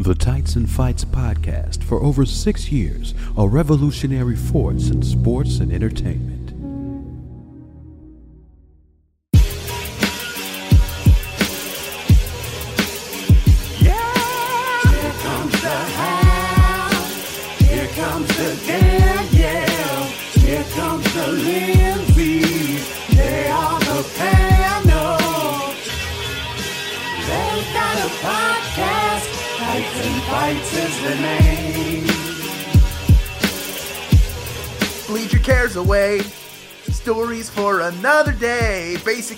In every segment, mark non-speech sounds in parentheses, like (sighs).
The Tights and Fights podcast for over six years, a revolutionary force in sports and entertainment.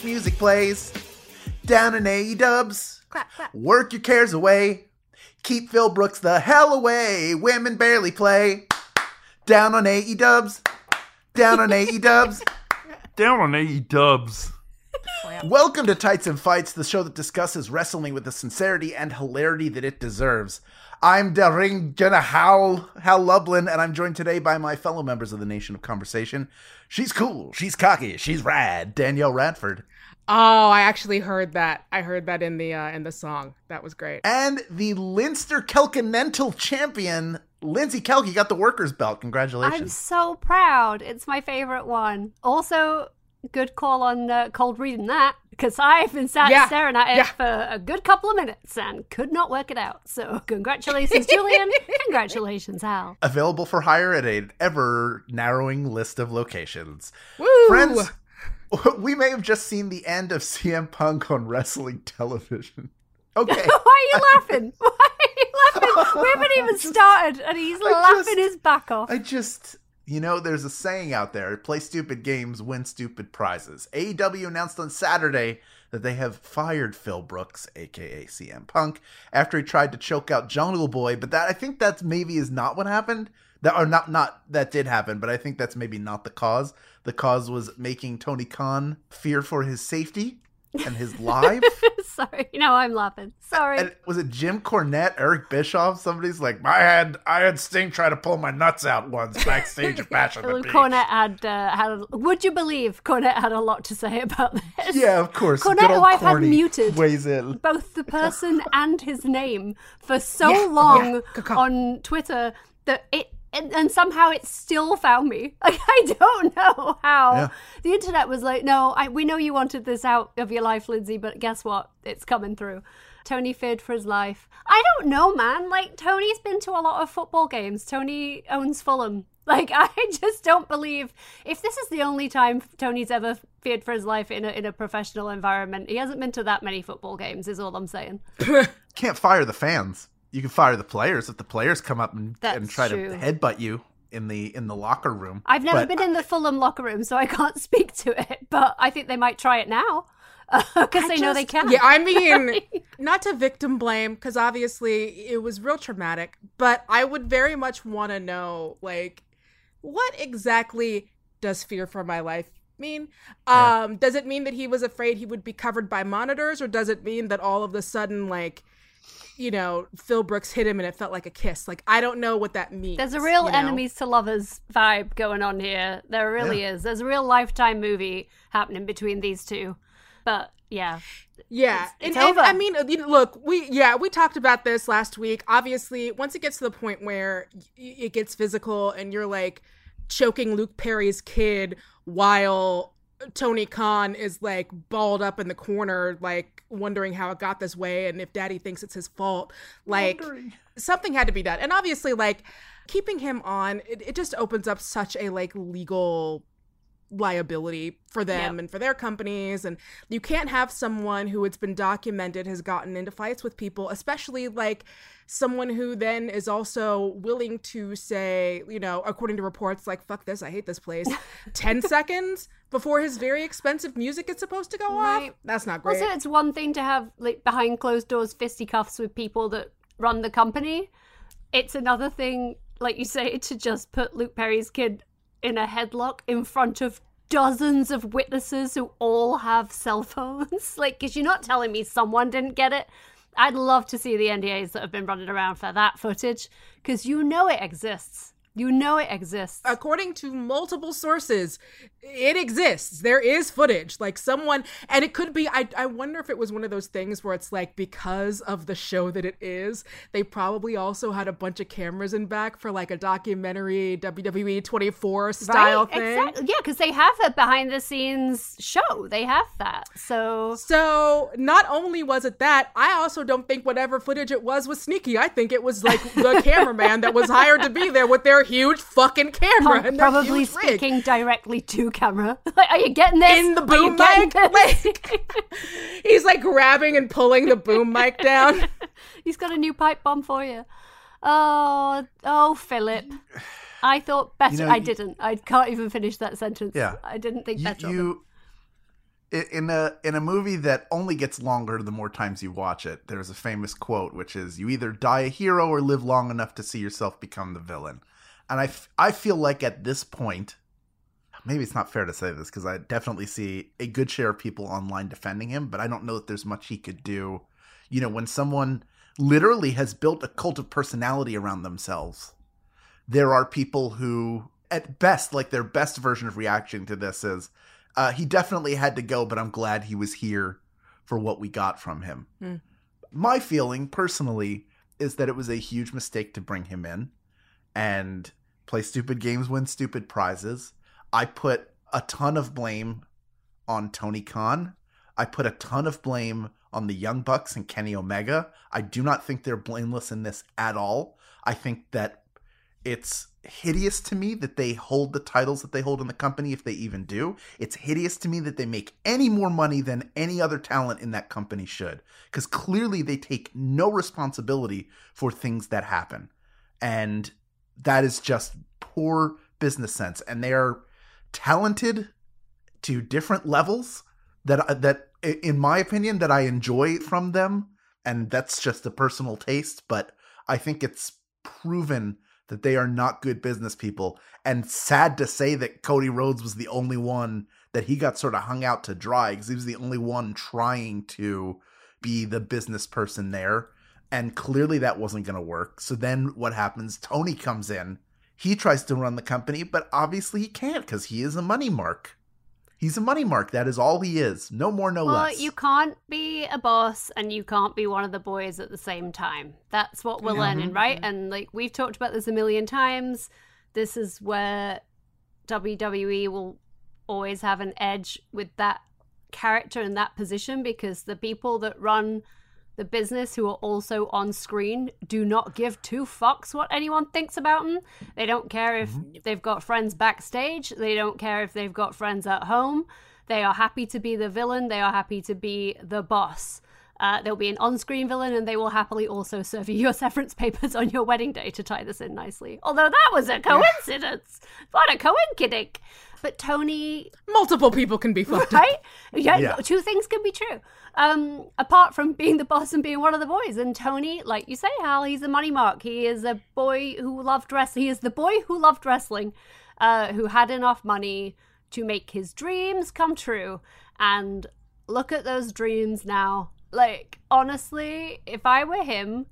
Day. Music plays. Down in AE dubs. Clap, clap. Work your cares away. Keep Phil Brooks the hell away. Women barely play. Down on AE dubs. Down on AE dubs. (laughs) Down on AE dubs. Welcome to Tights and Fights, the show that discusses wrestling with the sincerity and hilarity that it deserves. I'm the ring Jenna Hal, Hal Lublin, and I'm joined today by my fellow members of the Nation of Conversation. She's cool, she's cocky, she's rad, Danielle Radford. Oh, I actually heard that. I heard that in the uh, in the song. That was great. And the Linster Kelconental champion, Lindsey Kelky, got the workers' belt. Congratulations! I'm so proud. It's my favorite one. Also, good call on uh, cold reading that because I've been sat Yeah, staring at it yeah. for a good couple of minutes and could not work it out. So, congratulations, (laughs) Julian. congratulations, Hal. Available for hire at an ever narrowing list of locations. Woo! Friends, (laughs) we may have just seen the end of CM Punk on wrestling television. (laughs) Okay. Why are you laughing? (laughs) Why are you laughing? We haven't even started, and he's I laughing just- his back off. I just, you know, there's a saying out there play stupid games, win stupid prizes. AEW announced on Saturday that they have fired Phil Brooks, aka CM Punk, after he tried to choke out Jungle Boy, but that I think that's maybe is not what happened. That or not not that did happen, but I think that's maybe not the cause. The cause was making Tony Khan fear for his safety and his life. (laughs) Sorry, no, I'm laughing. Sorry. And was it Jim Cornette, Eric Bischoff? Somebody's like, I had I had Sting try to pull my nuts out once backstage at Bash on the Beach. Cornette had uh, had. Would you believe Cornette had a lot to say about this? Yeah, of course. Cornette, who I've had muted. weighs in. both the person and his name for so Yeah, long yeah, on Twitter that it and, and somehow it still found me. (laughs) Like I don't know how Yeah. the internet was like, no, I, we know you wanted this out of your life, Lindsey, but guess what? It's coming through. Tony feared for his life. I don't know, man. Like Tony's been to a lot of football games. Tony owns Fulham. (laughs) Like I just don't believe if this is the only time Tony's ever feared for his life in a in a professional environment, he hasn't been to that many football games. Is all I'm saying. (laughs) Can't fire the fans. You can fire the players if the players come up and, and try true. to headbutt you in the in the locker room. I've never But been in the Fulham locker room, so I can't (laughs) speak to it. But I think they might try it now (laughs) because they know they can. Yeah, I (laughs) mean, not to victim blame, because obviously it was real traumatic, but I would very much want to know, like, what exactly does fear for my life mean? Yeah. Um, does it mean that he was afraid he would be covered by monitors, or does it mean that all of a sudden, like, you know, Phil Brooks hit him and it felt like a kiss? Like, I don't know what that means. There's a real you know? enemies to lovers vibe going on here. There really is. There's a real lifetime movie happening between these two. But yeah, Yeah, It's- it's and, and. I mean, look, we yeah, we talked about this last week. Obviously, once it gets to the point where y- it gets physical, and you're like choking Luke Perry's kid while Tony Khan is like balled up in the corner, like wondering how it got this way, and if Daddy thinks it's his fault, like something had to be done. And obviously, like keeping him on, it, it just opens up such a like legal liability for them Yep. and for their companies and you can't have someone who it's been documented has gotten into fights with people especially like someone who then is also willing to say you know according to reports like fuck this i hate this place (laughs) 10 seconds before his very expensive music is supposed to go off that's not great Also, it's one thing to have like behind closed doors fisticuffs with people that run the company. It's another thing, like you say, to just put Luke Perry's kid in a headlock in front of dozens of witnesses who all have cell phones. (laughs) like, because you're not telling me someone didn't get it. I'd love to see the NDAs that have been running around for that footage because you know it exists. You know it exists. according to multiple sources, it exists. There is footage. Like someone, and it could be, I, I wonder if it was one of those things where it's like because of the show that it is, they probably also had a bunch of cameras in back for like a documentary WWE 24 style right? thing. Exactly. Yeah, because they have a behind the scenes show. They have that. So So not only was it that, I also don't think whatever footage it was was sneaky. I think it was like (laughs) the cameraman that was hired to be there with their huge fucking camera and probably huge rig. speaking directly to camera. (laughs) Like, are you getting this? in the boom mic. (laughs) Like, he's like grabbing and pulling the boom mic down. (laughs) He's got a new pipe bomb for you. Oh, oh, Philip. I thought better. You know, I you- didn't. I can't even finish that sentence. Yeah. I didn't think you, better. you in a in a movie that only gets longer the more times you watch it there's a famous quote which is you either die a hero or live long enough to see yourself become the villain and i, f- I feel like at this point maybe it's not fair to say this because i definitely see a good share of people online defending him but i don't know that there's much he could do you know when someone literally has built a cult of personality around themselves there are people who at best like their best version of reaction to this is uh, he definitely had to go but i'm glad he was here for what we got from him Hmm. my feeling personally is that it was a huge mistake to bring him in and play stupid games win stupid prizes i put a ton of blame on tony khan i put a ton of blame on the young bucks and kenny omega i do not think they're blameless in this at all i think that it's hideous to me that they hold the titles that they hold in the company if they even do. It's hideous to me that they make any more money than any other talent in that company should because clearly they take no responsibility for things that happen. And that is just poor business sense and they are talented to different levels that uh, that in my opinion that I enjoy from them and that's just a personal taste but I think it's proven that they are not good business people. And sad to say that Cody Rhodes was the only one that he got sort of hung out to dry because he was the only one trying to be the business person there. And clearly that wasn't going to work. So then what happens? Tony comes in. He tries to run the company, but obviously he can't because he is a money mark. He's a money mark. That is all he is. No more, no well, less. you can't be a boss and you can't be one of the boys at the same time. That's what we're learning, right? Mm-hmm. And like we've talked about this a million times. This is where WWE will always have an edge with that character and that position because the people that run the business who are also on screen do not give two fucks what anyone thinks about them. They don't care if mm-hmm. they've got friends backstage. They don't care if they've got friends at home. They are happy to be the villain. They are happy to be the boss. Uh, there'll be an on-screen villain, and they will happily also serve you your severance papers on your wedding day to tie this in nicely. Although that was a coincidence. What a coinkidink. But Tony Multiple people can be fucked up. right? Yeah, Yeah. two things can be true. Um, apart from being the boss and being one of the boys, and Tony, like you say, Hal, he's a money mark. He is a boy who loved wrestling. He is the boy who loved wrestling, uh, who had enough money to make his dreams come true. And look at those dreams now. Like honestly, if I were him,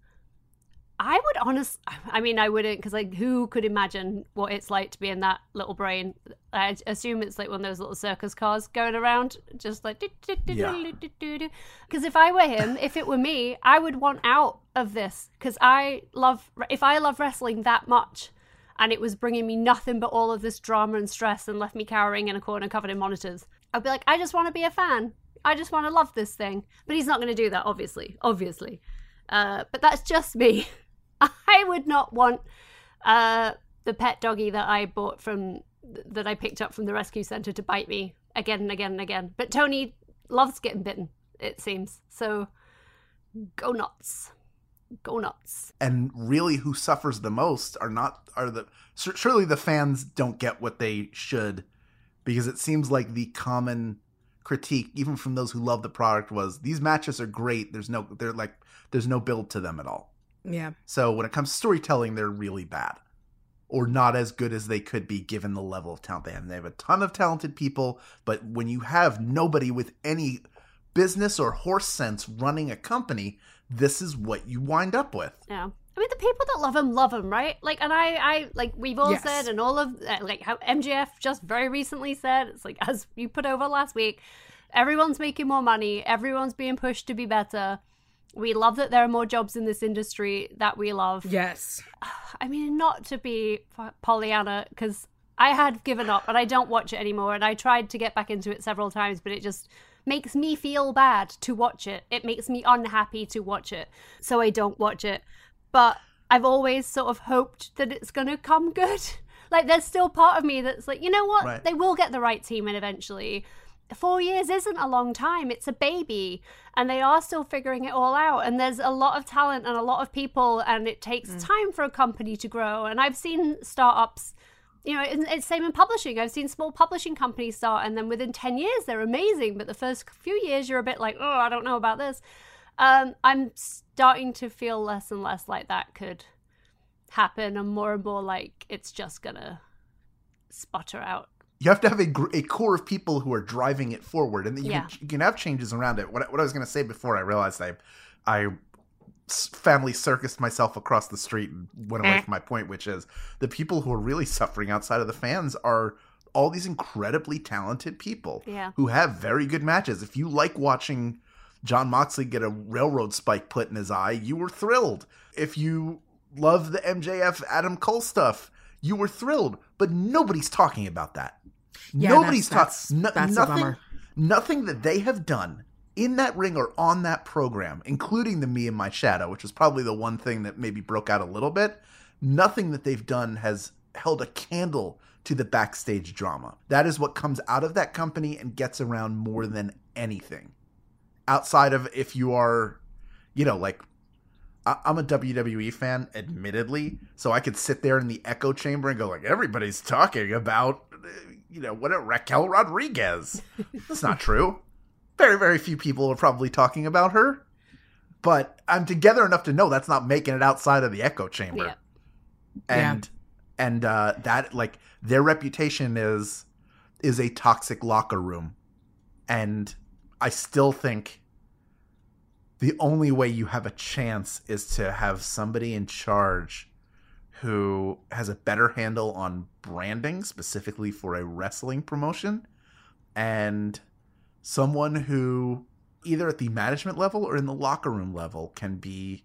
I would honest. I mean, I wouldn't because like, who could imagine what it's like to be in that little brain? I assume it's like one of those little circus cars going around, just like. Yeah. Because if I were him, if it were me, I would want out of this because I love. If I love wrestling that much, and it was bringing me nothing but all of this drama and stress and left me cowering in a corner covered in monitors, I'd be like, I just want to be a fan. I just want to love this thing. But he's not going to do that, obviously. Obviously. Uh, but that's just me. (laughs) I would not want uh, the pet doggy that I bought from that I picked up from the rescue center to bite me again and again and again. But Tony loves getting bitten, it seems. So go nuts. Go nuts. and really who suffers the most are not are the surely the fans don't get what they should because it seems like the common critique even from those who love the product was these matches are great there's no they're like there's no build to them at all Yeah. so when it comes to storytelling they're really bad or not as good as they could be given the level of talent they have and they have a ton of talented people but when you have nobody with any business or horse sense running a company this is what you wind up with Yeah. I mean, the people that love him love him, right? Like, and I, I like we've all Yes. said, and all of uh, like how MJF just very recently said, it's like as you put over last week, everyone's making more money, everyone's being pushed to be better. We love that there are more jobs in this industry that we love. Yes. (sighs) I mean, not to be Pollyanna, because I had given up and I don't watch it anymore. And I tried to get back into it several times, but it just makes me feel bad to watch it. It makes me unhappy to watch it. So I don't watch it. But I've always sort of hoped that it's going to come good. (laughs) Like, there's still part of me that's like, you know what? Right. They will get the right team in eventually. Four years isn't a long time. It's a baby. And they are still figuring it all out. And there's a lot of talent and a lot of people. And it takes mm. time for a company to grow. And I've seen startups, you know, it- it's same in publishing. I've seen small publishing companies start. And then within 10 years, they're amazing. But the first few years, you're a bit like, oh, I don't know about this. Um, I'm starting to feel less and less like that could happen. And more and more like it's just to sputter out. you have to have a, a core of people who are driving it forward, and then you, Yeah. can, you can have changes around it. What, I- what I was going to say before I realized i family circused myself across the street and went away Eh. from my point, which is the people who are really suffering outside of the fans are all these incredibly talented people Yeah. who have very good matches. If you like watching Jon Moxley get a railroad spike put in his eye, you were thrilled. If you love the MJF Adam Cole stuff, you were thrilled. But nobody's talking about that. Yeah, nobody's that's- talking. a nothing. bummer. Nothing that they have done in that ring or on that program, including the Me and My Shadow, which was probably the one thing that maybe broke out a little bit. Nothing that they've done has held a candle to the backstage drama. That is what comes out of that company and gets around more than anything. Outside of if you are, you know, like I- I'm a WWE fan, admittedly, so I could sit there in the echo chamber and go like, everybody's talking about, uh, you know, what a Raquel Rodriguez. (laughs) That's not true. Very, very few people are probably talking about her, but I'm together enough to know that's not making it outside of the echo chamber. Yeah. And and uh, that like their reputation is is a toxic locker room, and I still think the only way you have a chance is to have somebody in charge who has a better handle on branding specifically for a wrestling promotion and someone who either at the management level or in the locker room level can be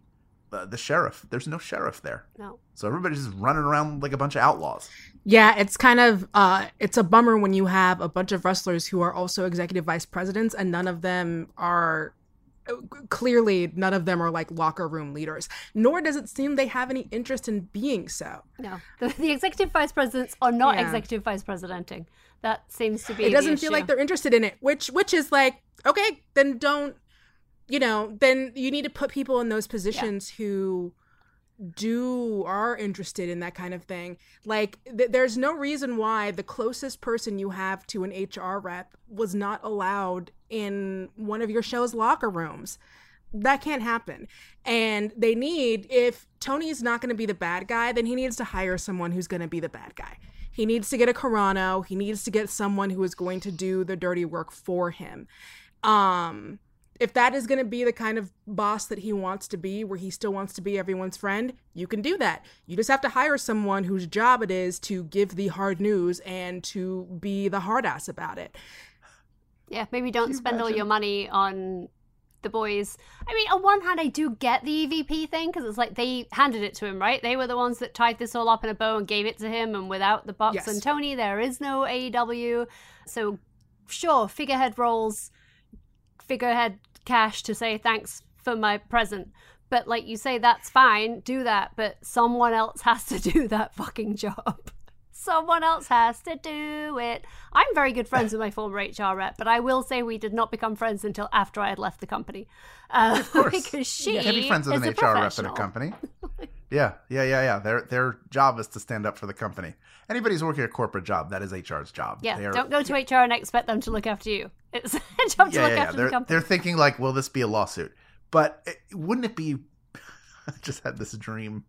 uh, the sheriff there's no sheriff there No. so everybody's just running around like a bunch of outlaws Yeah, it's kind of uh it's a bummer when you have a bunch of wrestlers who are also executive vice presidents and none of them are clearly none of them are like locker room leaders. Nor does it seem they have any interest in being so. No. The, the executive vice presidents are not Yeah. executive vice presidenting. That seems to be It doesn't feel like they're interested in it, which which is like, okay, then don't you know, then you need to put people in those positions who do are interested in that kind of thing. Like th- there's no reason why the closest person you have to an HR rep was not allowed in one of your show's locker rooms. That can't happen. And they need if Tony's not going to be the bad guy, then he needs to hire someone who's going to be the bad guy. He needs to get a Carano. He needs to get someone who is going to do the dirty work for him. Um, if that is going to be the kind of boss that he wants to be, where he still wants to be everyone's friend, you can do that. You just have to hire someone whose job it is to give the hard news and to be the hard ass about it. Yeah, maybe don't spend all your money on the boys. I mean, on one hand, I do get the EVP thing because it's like they handed it to him, right? They were the ones that tied this all up in a bow and gave it to him. And without the Bucks Yes. and Tony, there is no AEW. So, sure, figurehead roles, figurehead cash to say thanks for my present. But like you say, that's fine. Do that. But someone else (laughs) has to do that fucking job. (laughs) Someone else has to do it. I'm very good friends with my former HR rep, but I will say we did not become friends until after I had left the company. Uh, (laughs) because she you can't be friends with an HR rep at a company. Yeah, yeah, yeah, yeah. Their their job is to stand up for the company. Anybody's working a corporate job, that is HR's job. Yeah, are- don't go to HR and expect them to look after you. It's (laughs) their job to yeah, look yeah, yeah. after They're the company. they're thinking like, will this be a lawsuit? But it, wouldn't it be? (laughs) I just had this dream.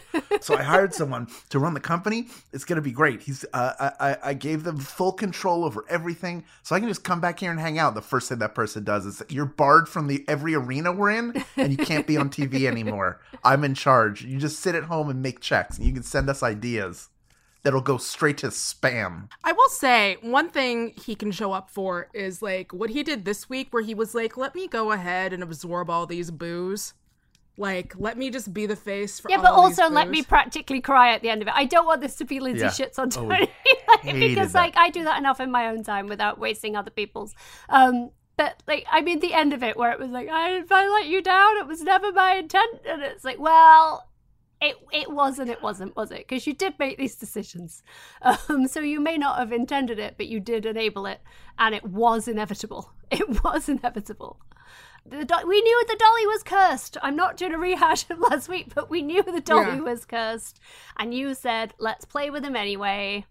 (laughs) so I hired someone to run the company. It's going to be great. He's uh, I, I- I gave them full control over everything, so I can just come back here and hang out. The first thing that person does is you're barred from the every arena we're in, and you can't be on TV (laughs) anymore. I'm in charge. You just sit at home and make checks, and you can send us ideas that'll go straight to spam. I will say one thing he can show up for is like what he did this week, where he was like, "Let me go ahead and absorb all these boos." Like, let me just be the face for Yeah, all but these also let me practically cry at the end of it. I don't want this to be Lindsey Yeah. shits on Oh, Tony (laughs) like, because that. like I do that enough in my own time without wasting other people's. Um, but like I mean the end of it where it was like I if I let you down, it was never my intent, and it's like well. It, it was and it wasn't, was it? Because you did make these decisions. (laughs) Um, so you may not have intended it, but you did enable it, and it was inevitable. It was (laughs) inevitable. The do- we knew the dolly was cursed. I'm not doing a rehash of (laughs) last week, but we knew the dolly Yeah. was cursed. And you said, let's play with him anyway.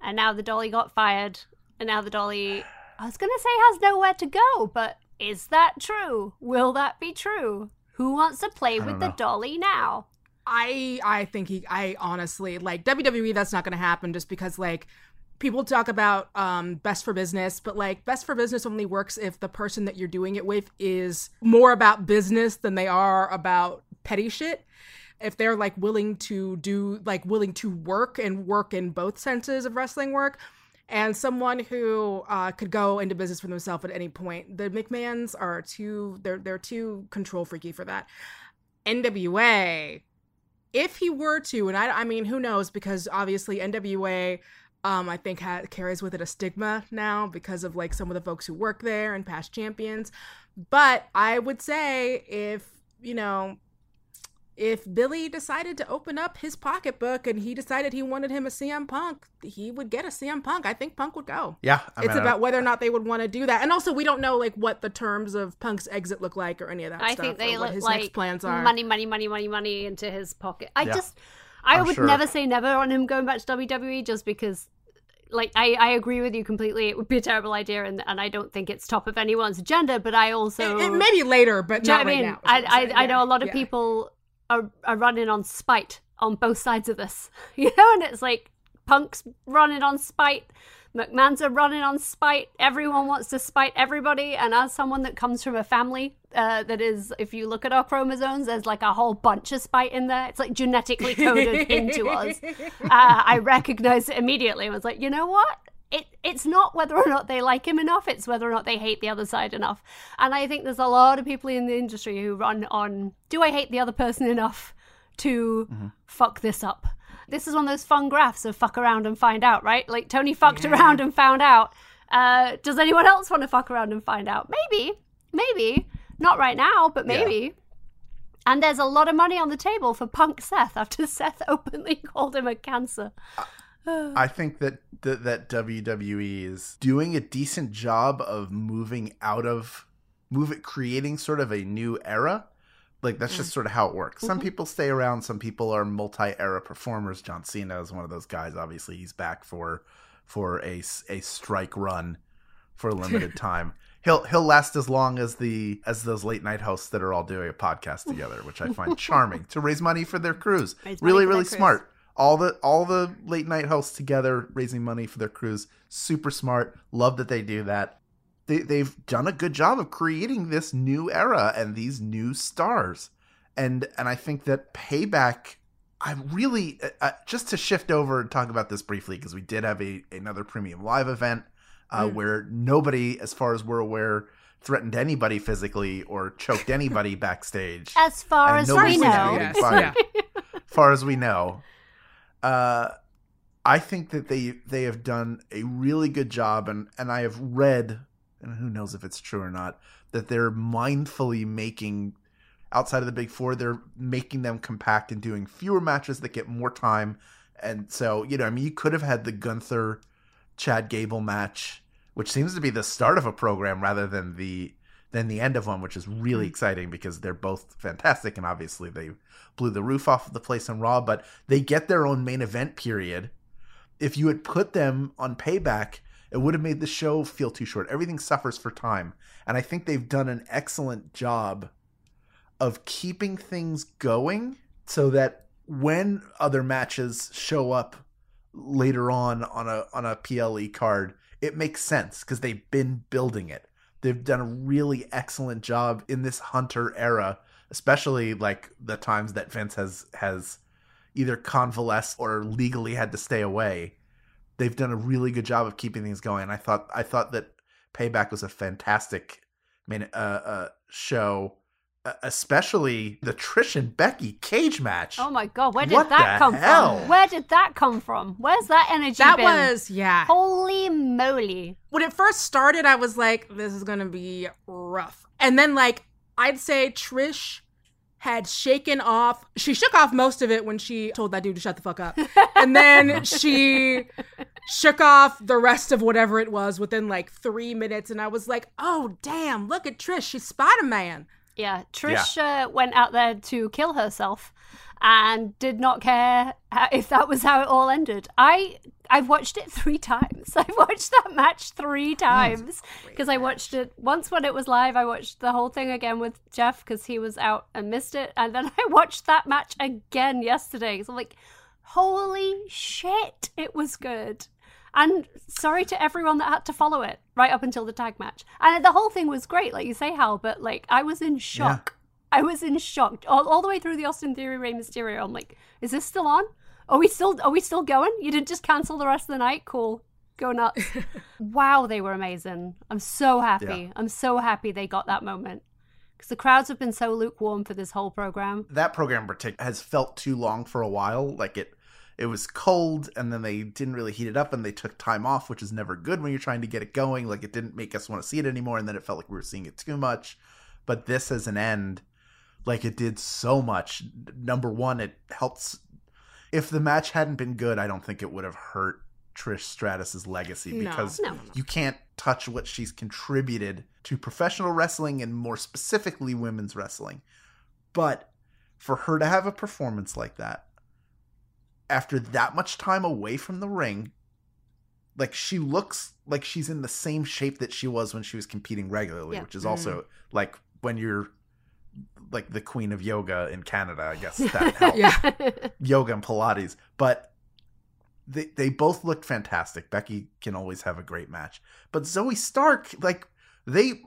And now the dolly got fired. And now the dolly, I was going to say, has nowhere to go, but is that true? Will that be true? Who wants to play with don't the dolly now? I I think he I honestly like WWE that's not going to happen just because like people talk about um best for business but like best for business only works if the person that you're doing it with is more about business than they are about petty shit if they're like willing to do like willing to work and work in both senses of wrestling work and someone who uh, could go into business for themselves at any point the mcmahons are too they're they're too control freaky for that nwa if he were to, and I, I mean, who knows? Because obviously NWA, um, I think ha- carries with it a stigma now because of like some of the folks who work there and past champions. But I would say if you know, if Billy decided to open up his pocketbook and he decided he wanted him a CM Punk, he would get a CM Punk. I think Punk would go. Yeah, I it's mean, I- about whether or not they would want to do that, and also we don't know like what the terms of Punk's exit look like or any of that I stuff. think they what look his like next plans are. money, money, money, money, money into his pocket. I Yeah. just, I I'm would sure. never say never on him going back to WWE just because, like, I, I agree with you completely. It would be a terrible idea, and, and I don't think it's top of anyone's agenda. But I also, It, it may be later, but Do you know not I right mean? now. I, I'm I, know a lot of yeah. people are, are running on spite on both sides of this, (laughs) you know, and it's like Punk's running on spite, McMahon's are running on spite. Everyone wants to spite everybody, and as someone that comes from a family uh, that is, if you look at our chromosomes, there's like a whole bunch of spite in there. It's like genetically coded (laughs) into us. Uh, I recognize it immediately. I was like, you know what? It, it's not whether or not they like him enough, it's whether or not they hate the other side enough. And I think there's a lot of people in the industry who run on do I hate the other person enough to fuck this up? This is one of those fun graphs of fuck around and find out, right? Like Tony fucked around and found out. Uh, does anyone else want to fuck around and find out? Maybe, maybe. Not right now, but Yeah. maybe. And there's a lot of money on the table for Punk Seth after (laughs) Seth openly (laughs) called him a cancer. I think that that, that WWE is doing a decent job of moving out of move it creating sort of a new era. Like that's just sort of how it works. Some people stay around, some people are multi-era performers. John Cena is one of those guys. Obviously, he's back for for a a strike run for a limited (laughs) time. He'll he'll last as long as the as those late night hosts that are all doing a podcast together, which I find charming to raise money for their crews. (laughs) Raise really, really smart all the all the late night hosts together raising money for their crews super smart love that they do that they, they've done a good job of creating this new era and these new stars and and i think that payback i'm really uh, uh, just to shift over and talk about this briefly because we did have a another premium live event uh, Mm. where nobody as far as we're aware threatened anybody physically or choked anybody (laughs) backstage As far as we know. Yes, getting yeah. (laughs) far as we know. Uh, I think that they they have done a really good job, and and I have read, and who knows if it's true or not, that they're mindfully making outside of the big four, they're making them compact and doing fewer matches that get more time. And so, you know, I mean, you could have had the Gunther Chad Gable match, which seems to be the start of a program rather than the than the end of one, which is really mm-hmm. exciting because they're both fantastic and obviously they blew the roof off of the place on Raw, but they get their own main event period. If you had put them on payback, it would have made the show feel too short. Everything suffers for time. And I think they've done an excellent job of keeping things going so that when other matches show up later on on a on a PLE card, it makes sense because they've been building it. They've done a really excellent job in this Hunter era, especially like the times that Vince has has either convalesced or legally had to stay away. They've done a really good job of keeping things going. I thought I thought that Payback was a fantastic main uh, uh, show, uh, especially the Trish and Becky cage match. Oh my god, where did What that come hell? from? Where did that come from? Where's that energy That been? was yeah. Holy moly. when it first started, I was like, this is gonna be rough. And then like I'd say Trish had shaken off she shook off most of it when she told that dude to shut the fuck up. And then she shook off the rest of whatever it was within like three minutes and I was like, oh damn, look at Trish, she's Spider Man. Yeah, Trish Uh, went out there to kill herself and did not care how, if that was how it all ended. I I've watched it three times. (laughs) I've watched that match three times because I watched it once when it was live. I watched the whole thing again with Jeff because he was out and missed it, and then (laughs) I watched that match again yesterday. So I'm like, holy shit, it was good. And sorry to everyone that had to follow it right up until the tag match. And the whole thing was great, like you say, Hal, but like I was in shock. I was in shock all, all the way through the Austin Theory Rey Mysterio. I'm like, is this still on? Are we still are we still going? You didn't just cancel the rest of the night? Cool. Go nuts. (laughs) wow, they were amazing. I'm so happy. Yeah. I'm so happy they got that moment. Because the crowds have been so lukewarm for this whole program. that program has felt too long for a while. Like it, it was cold, and then they didn't really heat it up, and they took time off, which is never good when you're trying to get it going. Like it didn't make us want to see it anymore, and then it felt like we were seeing it too much. But this as an end, like it did so much. Number one, it helps. If the match hadn't been good, I don't think it would have hurt Trish Stratus's legacy No. because No. you can't touch what she's contributed to professional wrestling and more specifically women's wrestling. But for her to have a performance like that after that much time away from the ring, like she looks like she's in the same shape that she was when she was competing regularly, Yeah. which is also mm-hmm. like when you're like the queen of yoga in Canada, I guess (laughs) that helps Yeah. yoga and Pilates, but they they both looked fantastic. Becky can always have a great match, but Zoey Stark, like they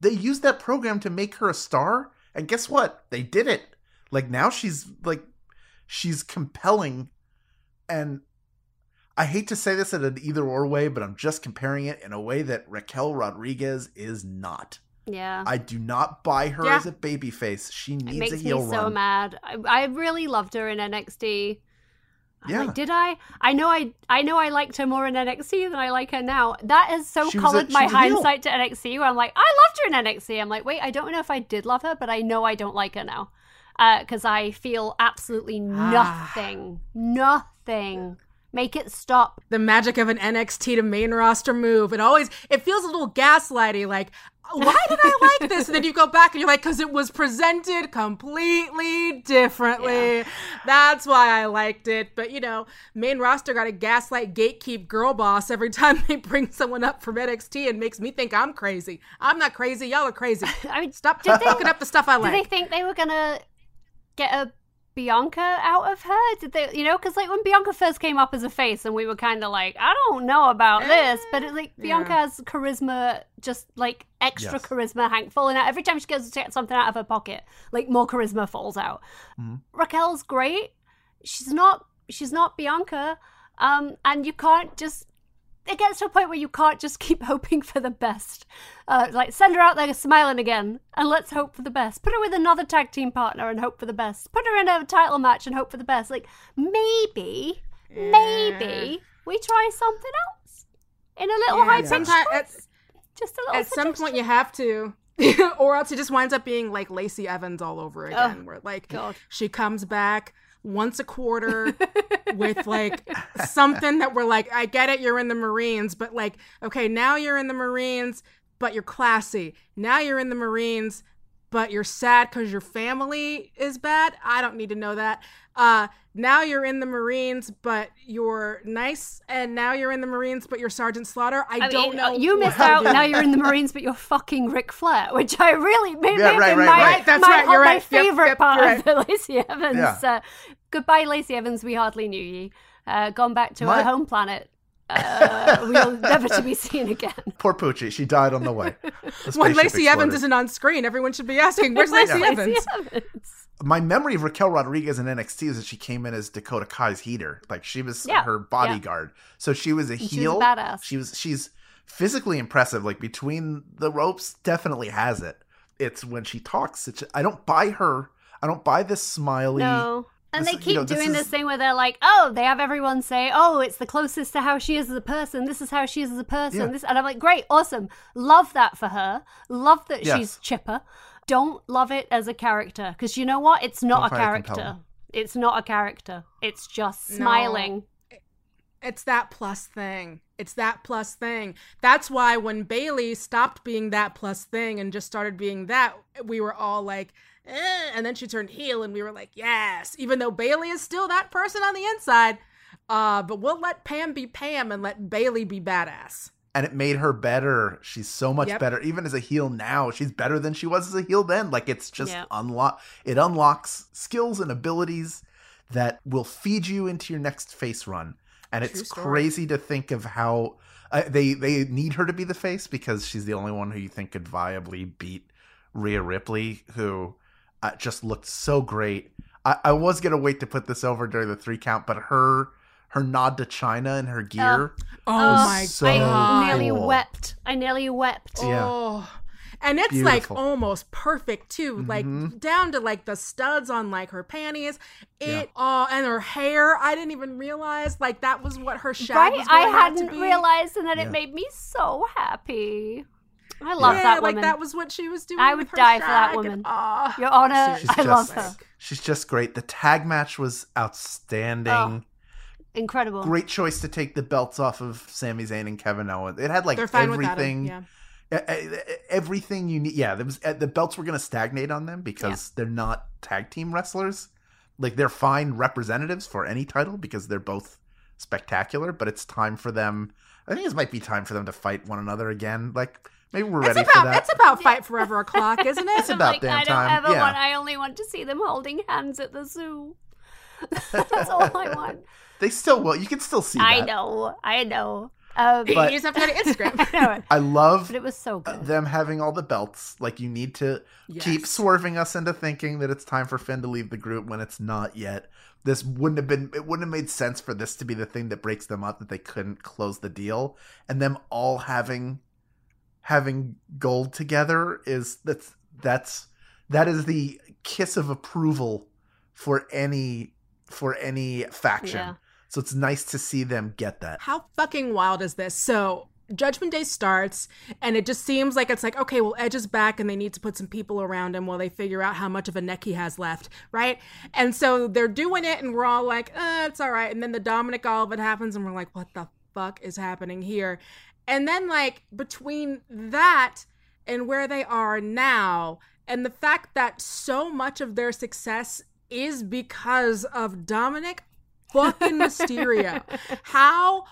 they used that program to make her a star, and guess what? They did it. Like now she's like she's compelling, and I hate to say this in an either or way, but I'm just comparing it in a way that Raquel Rodriguez is not. yeah. I do not buy her Yeah. as a babyface. She It needs makes a me heel so mad. I, I really loved her in NXT. I'm Yeah. like, did I? I know I I know I liked her more in NXT than I like her now. That has so She a- colored my a heel. hindsight to NXT where I'm like, I loved her in NXT. I'm like, wait, I don't know if I did love her, but I know I don't like her now. Uh, because I feel absolutely ah. nothing, nothing. Nothing. Make it stop. the magic of an NXT to main roster move. It always it feels a little gaslighty. Like, why did I like this? And then you go back and you're like, because it was presented completely differently. That's why I liked it. But you know, main roster got a gaslight gatekeep girl boss every time they bring someone up from NXT and makes me think I'm crazy. I'm not crazy. Y'all are crazy. (laughs) I mean, Stop Did looking up the stuff I Did like. they think they were gonna get a Bianca out of her? Did they, you know, because like when Bianca first came up as a face, and we were kind of like, I don't know about this, but it, like Bianca yeah. has charisma, just like extra Yes. charisma, Hank falling out every time she goes to get something out of her pocket, like more charisma falls out. Raquel's great. She's not. She's not Bianca. Um, and you can't just it gets to a point where you can't just keep (laughs) hoping for the best. Uh, like send her out there smiling again, and let's hope for the best. Put her with another tag team partner and hope for the best. Put her in a title match and hope for the best. Like maybe, maybe we try something else in a little Yeah, high pitched sometimes- voice. Just a little. At some point, you have to. (laughs) or else it just winds up being like Lacey Evans all over again, where like God. she comes back once a quarter (laughs) with like something that we're like, I get it, you're in the Marines, but like, okay, now you're in the Marines, but you're classy. Now you're in the Marines, but you're sad because your family is bad. I don't need to know that. Uh, now you're in the Marines, but you're nice, and now you're in the Marines, but you're Sergeant Slaughter. I, I don't mean, know. You missed out. Now you're in the Marines, but you're fucking Ric Flair, which I really maybe Yeah, right, right, my, right. That's my, right, you're my right. Yep, favorite yep, part you're of the Lacey Evans. Yeah. Uh, goodbye, Lacey Evans. We hardly knew ye. Uh, gone back to My- her home planet. Uh, we'll (laughs) never to be seen again. Poor Poochie. She died on the way. (laughs) The when spaceship Lacey Evans isn't on screen, everyone should be asking, (laughs) "Where's Lacey Lacey Evans?" My memory of Raquel Rodriguez in NXT is that she came in as Dakota Kai's heater. Like she was Yeah, her bodyguard. So she was a was a heel. badass. She was she's physically impressive. Like between the ropes, definitely has it. It's when she talks. It's, I don't buy her. I don't buy this smiley. No. And This- they you keep know, this doing is- this thing where they're like, "Oh, they have everyone say, "Oh, it's the closest to how she is as a person. This is how she is as a person." Yeah. This, and I'm like, "Great, awesome, love that for her. Love that Yes. she's chipper. Don't love it as a character because you know what? It's not Don't a character. compelling. It's not a character. It's just No. smiling. It's that plus thing. It's that plus thing. That's why when Bayley stopped being that plus thing and just started being that, we were all like, eh. and then she turned heel and we were like, yes, even though Bayley is still that person on the inside. Uh, but we'll let Pam be Pam and let Bayley be badass. And it made her better. She's so much Yep. better. Even as a heel now, she's better than she was as a heel then. Like it's just Yeah. unlock it unlocks skills and abilities that will feed you into your next face run. And it's story. crazy to think of how uh, they they need her to be the face because she's the only one who you think could viably beat Rhea Ripley, who uh, just looked so great. I, I was gonna wait to put this over during the three count, but her her nod to Chyna and her gear. Oh, Oh, my so I nearly cool. wept. I nearly wept. Yeah. Oh. And it's Beautiful. like almost perfect too, like Mhm. down to like the studs on like her panties. It Yeah. oh, and her hair. I didn't even realize like that was what her shag Right? was I going out to hadn't be. realized, and then Yeah. it made me so happy. I love yeah, that like woman. that was what she was doing. I with would her die for that woman. And, ah. Your Honor, She's I love just- her. She's just great. The tag match was outstanding. Oh. Incredible. Great choice to take the belts off of Sami Zayn and Kevin Owens. It had like They're fine without everything, him. Yeah. everything you need. Yeah, there was uh, the belts were going to stagnate on them because they're not tag team wrestlers. Like they're fine representatives for any title because they're both spectacular. But it's time for them. I think this might be time for them to fight one another again. Like maybe we're It's ready about for that. it's about fight forever o'clock, isn't it? It's about like, damn I don't time. ever Yeah. want. I only want to see them holding hands at the zoo. (laughs) That's all I want. (laughs) They still will. You can still see. I that. know. I know. Um, But- you just have to go to Instagram. (laughs) I know. I love But it was so good. them having all the belts. Like you need to keep swerving us into thinking that it's time for Finn to leave the group when it's not yet. This wouldn't have been it wouldn't have made sense for this to be the thing that breaks them up that they couldn't close the deal. And them all having having gold together is that's that's that is the kiss of approval for any for any faction. Yeah. So it's nice to see them get that. How fucking wild is this? So Judgment Day starts, and it just seems like it's like, okay, well, Edge is back, and they need to put some people around him while they figure out how much of a neck he has left, right? And so they're doing it, and we're all like, uh, it's all right. And then the Dominic Oliver happens, and we're like, what the fuck is happening here? And then, like, between that and where they are now, and the fact that so much of their success is because of Dominik fucking Mysterio. How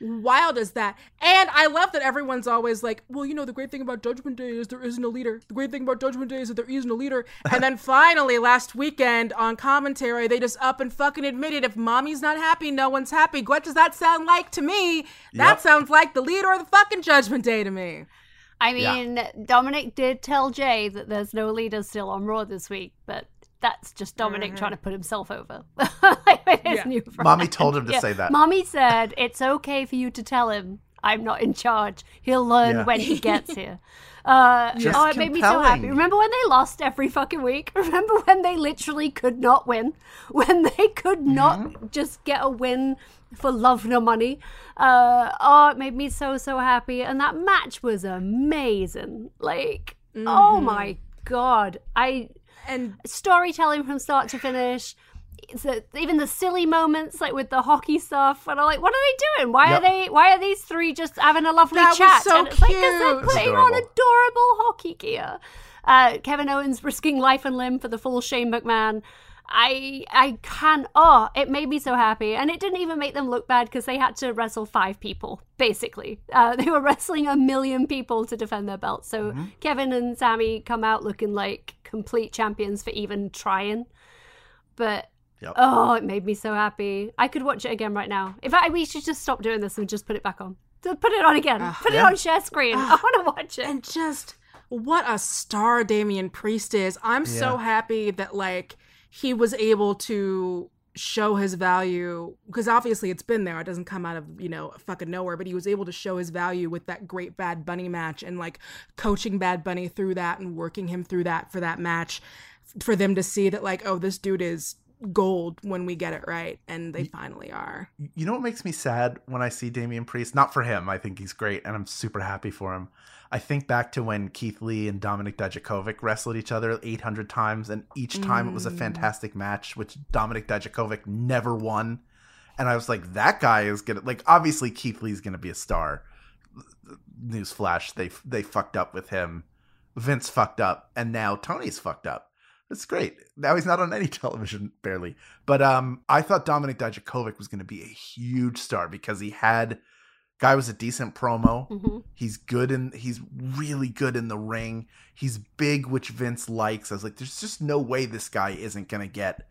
wild is that? And I love that everyone's always like, well, you know, the great thing about Judgment Day is there isn't a leader. The great thing about Judgment Day is that there isn't a leader. And then (laughs) finally, last weekend on commentary, they just up and fucking admitted if mommy's not happy, no one's happy. What does that sound like to me? That Yep. sounds like the leader of the fucking Judgment Day to me. I Yeah. mean, Dominik did tell Jay that there's no leader still on Raw this week, but that's just Dominik trying to put himself over. (laughs) Like, his Yeah. new Mommy told him to say that. Mommy said it's okay for you to tell him I'm not in charge. He'll learn Yeah. when he (laughs) gets here. Uh, Just oh, it made me so happy. Remember when they lost every fucking week? (laughs) Remember when they literally could not win? When they could not Mm-hmm. just get a win for love nor money? Uh, oh, it made me so, so happy. And that match was amazing. Like, Mm-hmm. oh my God. I And storytelling from start to finish. It's a, even the silly moments, like with the hockey stuff, and I'm like, what are they doing? Why Yep. are they? Why are these three just having a lovely That was chat? so and it's like 'cause they're putting It's on adorable. adorable hockey gear. Uh, Kevin Owens risking life and limb for the full Shane McMahon. I I can oh it made me so happy. And it didn't even make them look bad because they had to wrestle five people basically. Uh, (laughs) they were wrestling a million people to defend their belts. So mm-hmm. Kevin and Sami come out looking like complete champions for even trying. But Yep. oh it made me so happy. I could watch it again right now. If I we should just stop doing this and just put it back on. So put it on again. Ah, put it on share screen. Ah. (laughs) I want to watch it. And just what a star Damian Priest is. I'm so happy that like he was able to show his value because obviously it's been there. It doesn't come out of, you know, fucking nowhere, but he was able to show his value with that great Bad Bunny match and like coaching Bad Bunny through that and working him through that for that match for them to see that like, oh, this dude is gold when we get it right and they finally are. You know what makes me sad when I see Damian Priest? Not for him. I think he's great and I'm super happy for him. I think back to when Keith Lee and Dominik Dijakovic wrestled each other 800 times, and each time it was a mm. fantastic match, which Dominik Dijakovic never won. And I was like, that guy is gonna like. Obviously, Keith Lee's gonna be a star. Newsflash: they they fucked up with him. Vince fucked up, and now Tony's fucked up. It's great. Now he's not on any (laughs) television, barely. But um, I thought Dominik Dijakovic was going to be a huge star because he had guy was a decent promo. Mhm. He's good in he's really good in the ring. He's big, which Vince likes. I was like, there's just no way this guy isn't gonna get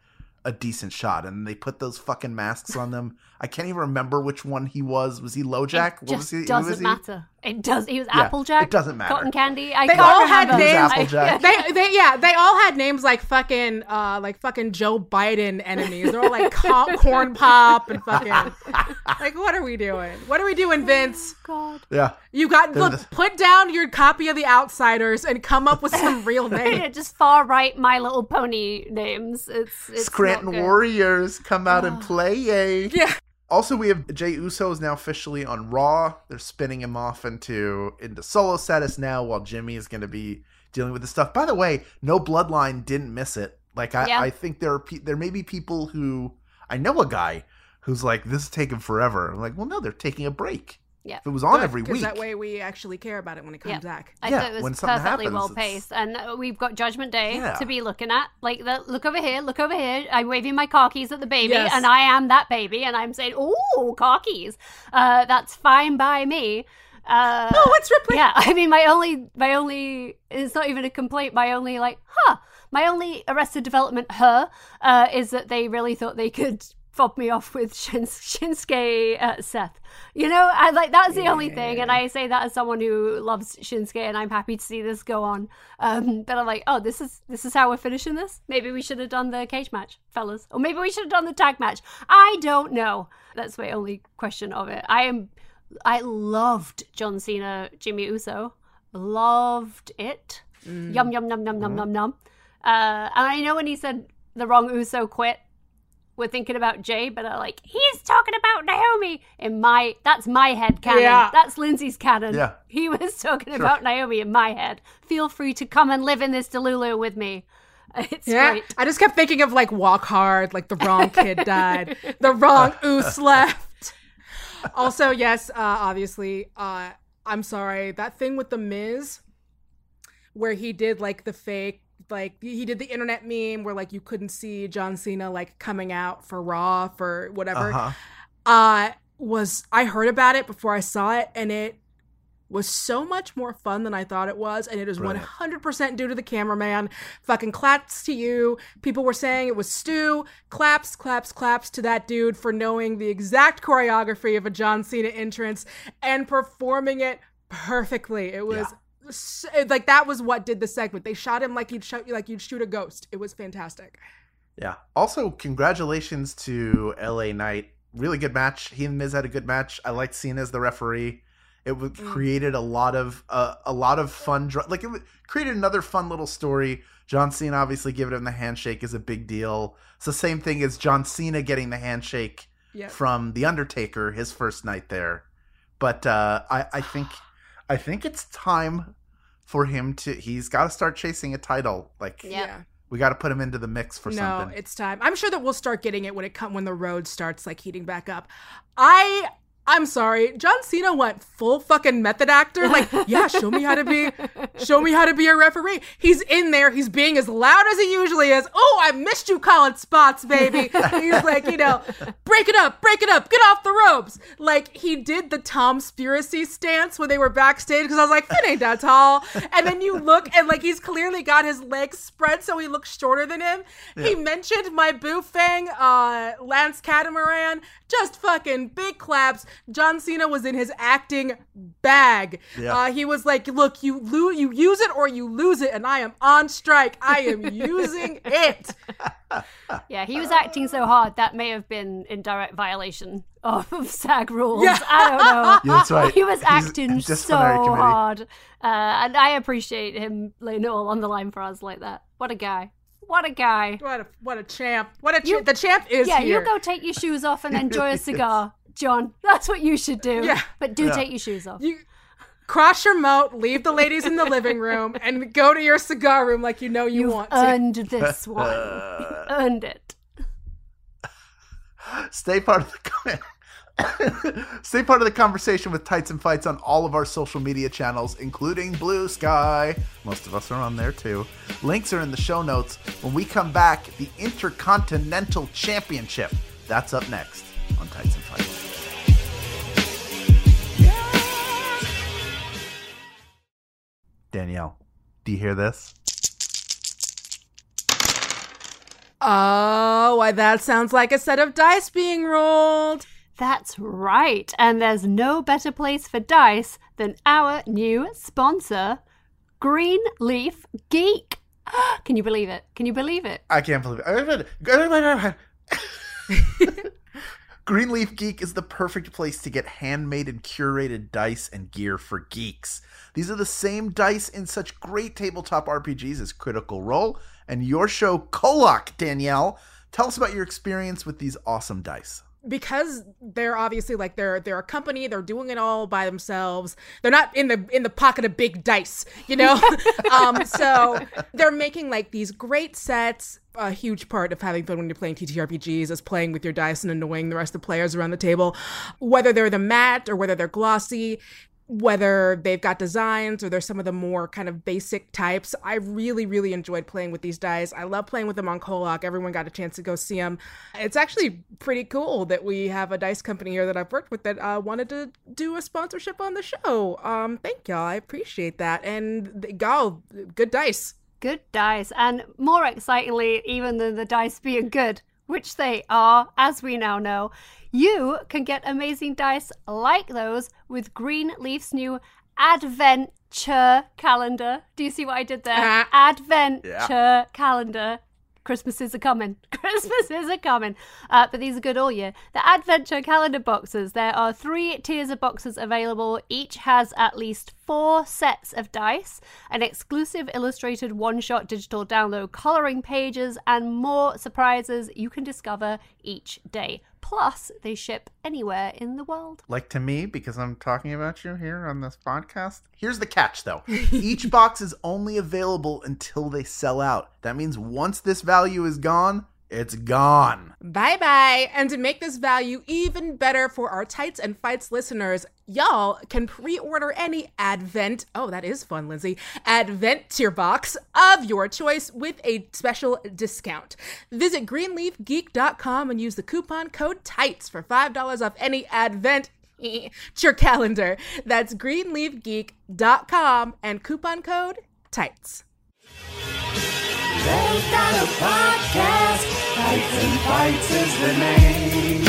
a decent shot. And they put those fucking masks on them. I can't even remember which one he was. Was he LoJack? It What was he? doesn't was he? matter. It does. He was Yeah, Applejack. it doesn't matter. Cotton candy. I They can't all had remember. He names. Applejack. they they yeah they all had names like fucking uh like fucking Joe Biden enemies. They're all like (laughs) corn pop and fucking (laughs) like what are we doing? What are we doing, Vince? Oh God. Yeah. You got look put down your copy of the Outsiders and come up with some real (laughs) Yeah, names. just far right My Little Pony names. It's, it's Scranton not good. Warriors come out and play. Yay. Yeah. Also, we have Jay Uso is now officially on Raw. They're spinning him off into into solo status now, while Jimmy is going to be dealing with this stuff. By the way, no Bloodline didn't miss it. Like I, Yeah. I think there are pe- there may be people who I know a guy who's like this is taking forever. I'm like, well, no, they're taking a break. Yeah. If it was on Good, every 'cause week, that way we actually care about it when it comes Yeah. back. I Yeah, thought it when was something perfectly happens, well it's- paced, and uh, we've got Judgment Day Yeah. to be looking at. Like, the, look over here, look over here. I'm waving my car keys at the baby, Yes. and I am that baby, and I'm saying, "Ooh, car keys." Uh, that's fine by me. Uh, Oh, it's Ripley. yeah, (laughs) I mean, my only, my only, it's not even a complaint. My only, like, huh, my only Arrested Development, her, uh, is that they really thought they could fob me off with (laughs) Shins- Shinsuke uh, Seth. You know, I like that's the only thing, and I say that as someone who loves Shinsuke, and I'm happy to see this go on. Um, but I'm like, oh, this is this is how we're finishing this. Maybe we should have done the cage match, fellas, or maybe we should have done the tag match. I don't know. That's my only question of it. I am, I loved John Cena, Jimmy Uso, loved it. Yum yum yum yum yum yum yum. Uh, and I know when he said the wrong Uso quit, we're thinking about Jay, but I like he's talking about Naomi in my that's my head canon. Yeah. That's Lindsey's canon. Yeah. He was talking about Naomi in my head. Feel free to come and live in this Delulu with me. (laughs) It's Yeah, great. I just kept thinking of like Walk Hard, like the wrong kid (laughs) died, the wrong oos (laughs) left. Also, yes, uh, obviously, uh, I'm sorry that thing with the Miz, where he did like the fake, like he did the internet meme where like you couldn't see John Cena like coming out for Raw for whatever. uh-huh. uh was I heard about it before I saw it and it was so much more fun than I thought it was and it is Brilliant. 100% due to the cameraman fucking claps to you people were saying it was Stu claps claps claps to that dude for knowing the exact choreography of a John Cena entrance and performing it perfectly it was like that was what did the segment they shot him like you'd shoot like you'd shoot a ghost it was fantastic Yeah. Also, congratulations to LA Knight. Really good match. He and Miz had a good match. I liked Cena as the referee. It Mm. created a lot of uh, a lot of fun. Dr- like it created another fun little story. John Cena obviously giving him the handshake is a big deal. It's the same thing as John Cena getting the handshake Yep. from the Undertaker his first night there. But uh, I I think I think it's time for him to. He's got to start chasing a title. Like Yeah. we got to put him into the mix for no, something. No, it's time. I'm sure that we'll start getting it when it come when the road starts like heating back up. I I'm sorry, John Cena went full fucking method actor. Like, (laughs) yeah, show me how to be, show me how to be a referee. He's in there. He's being as loud as he usually is. Oh, I missed you calling spots, baby. He's like, you know, break it up, break it up, get off the ropes. Like he did the Tom Spiracy stance when they were backstage because I was like, it ain't that tall. And then you look and like he's clearly got his legs spread so he looks shorter than him. He mentioned my boo fang, uh, Lance Catamaran. Just fucking big claps. John Cena was in his acting bag. Yeah. Uh, he was like, "Look, you lo- you use it or you lose it, and I am on strike. I am (laughs) using it." Yeah, he was acting so hard that may have been in direct violation of (laughs) SAG rules. Yeah. I don't know. (laughs) Yeah, that's right. He was He's acting so hard. Uh, and I appreciate him laying it all on the line for us like that. What a guy. What a guy. What a what a champ! What a You- champ! The champ is Yeah, here. you go take your shoes off and (laughs) enjoy a cigar, John. That's what you should do. Yeah. But do Yeah. take your shoes off. You cross your moat, leave the ladies in the living room, and go to your cigar room like you know you You've want to. earned (laughs) this one. You earned it. Stay part of the (laughs) (laughs) Stay part of the conversation with Tights and Fights on all of our social media channels, including Blue Sky. Most of us are on there too. Links are in the show notes. When we come back, the Intercontinental Championship. That's up next on Tights and Fights. Danielle, do you hear this? Oh, why that sounds like a set of dice being rolled. That's right. And there's no better place for dice than our new sponsor, Greenleaf Geek. (gasps) Can you believe it? Can you believe it? I can't believe it. Oh, oh, oh, (laughs) Greenleaf Geek is the perfect place to get handmade and curated dice and gear for geeks. These are the same dice in such great tabletop RPGs as Critical Role and your show Kolak, Danielle. Tell us about your experience with these awesome dice. Because they're obviously like they're they're a company they're doing it all by themselves they're not in the in the pocket of big dice you know? (laughs) (laughs) Um so they're making like these great sets a huge part of having fun when you're playing TTRPGs is playing with your dice and annoying the rest of the players around the table. Whether they're the matte or whether they're glossy whether they've got designs or they're some of the more kind of basic types. I really, really enjoyed playing with these dice. I love playing with them on Kolak. Everyone got a chance to go see them. It's actually pretty cool that we have a dice company here that I've worked with that uh, wanted to do a sponsorship on the show. Um, thank y'all. I appreciate that. And y'all, good dice. Good dice. And more excitingly, even than the dice being good, which they are, as we now know, you can get amazing dice like those with Greenleaf's new Adventure calendar. Do you see what I did there? Uh, Adventure calendar. Christmases are coming. (laughs) Christmases are coming. Uh, but these are good all year. The Adventure calendar boxes. There are three tiers of boxes available. Each has at least four sets of dice, an exclusive illustrated one shot digital download coloring pages, and more surprises you can discover each day. Plus, they ship anywhere in the world. Like to me, because I'm talking about you here on this podcast. Here's the catch, though (laughs) each box is only available until they sell out. That means once this value is gone, it's gone. Bye bye. And to make this value even better for our Tights and Fights listeners, y'all can pre order any Advent, oh, that is fun, Lindsey, Advent tier box of your choice with a special discount. Visit greenleafgeek.com and use the coupon code TIGHTS for $5 off any Advent. (laughs) Your calendar. That's greenleafgeek.com and coupon code TIGHTS. They've got a podcast. Fights and Fights is the name.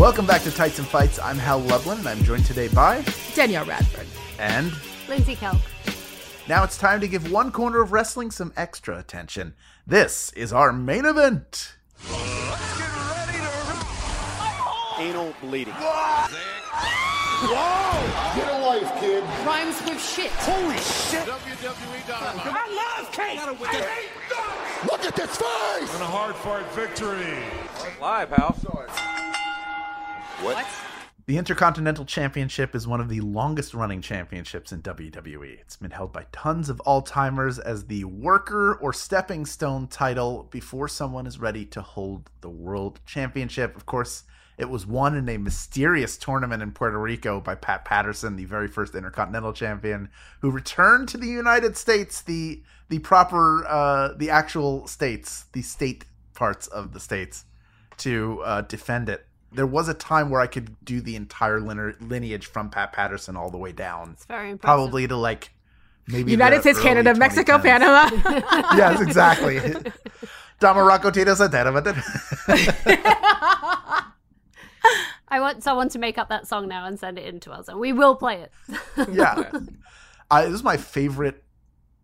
Welcome back to Tights and Fights. I'm Hal Lublin, and I'm joined today by. Danielle Radford. And Lindsey Kelk. now it's time to give one corner of wrestling some extra attention. This is our main event. anal bleeding. Get a life, kid. Rhymes with shit. Holy shit! WWE dot I love Kate! Kate! Look at this face. And a hard fought victory. Live, Hal. What? The Intercontinental Championship is one of the longest running championships in WWE. It's been held by tons of all timers as the workrate or stepping stone title before someone is ready to hold the World Championship. Of course, it was won in a mysterious tournament in Puerto Rico by Pat Patterson, the very first Intercontinental Champion, who returned to the United States, the the proper, uh, the actual states, the state parts of the states, to uh, defend it there was a time where I could do the entire lineage from Pat Patterson all the way down. It's very impressive. Probably to like maybe United States, Canada, Mexico, Panama. (laughs) yes, exactly. (laughs) Don Muraco Tito Santana. (laughs) I want someone to make up that song now and send it in to us, and we will play it. (laughs) yeah, I, this is my favorite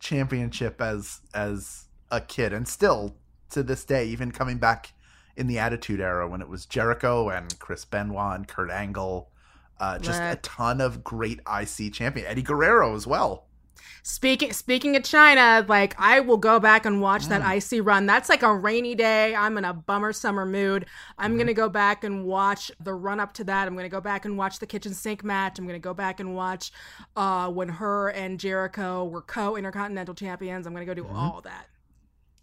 championship as as a kid, and still to this day, even coming back in the Attitude Era when it was Jericho and Chris Benoit and Kurt Angle. Uh, just a ton of great IC champion. Eddie Guerrero as well. Speaking speaking of Chyna, like I will go back and watch that mm. IC run. That's like a rainy day. I'm in a bummer summer mood. I'm gonna mm-hmm. go back and watch the run up to that. I'm gonna go back and watch the kitchen sink match. I'm gonna go back and watch uh, when her and Jericho were co intercontinental champions. I'm gonna go do mm-hmm. all that.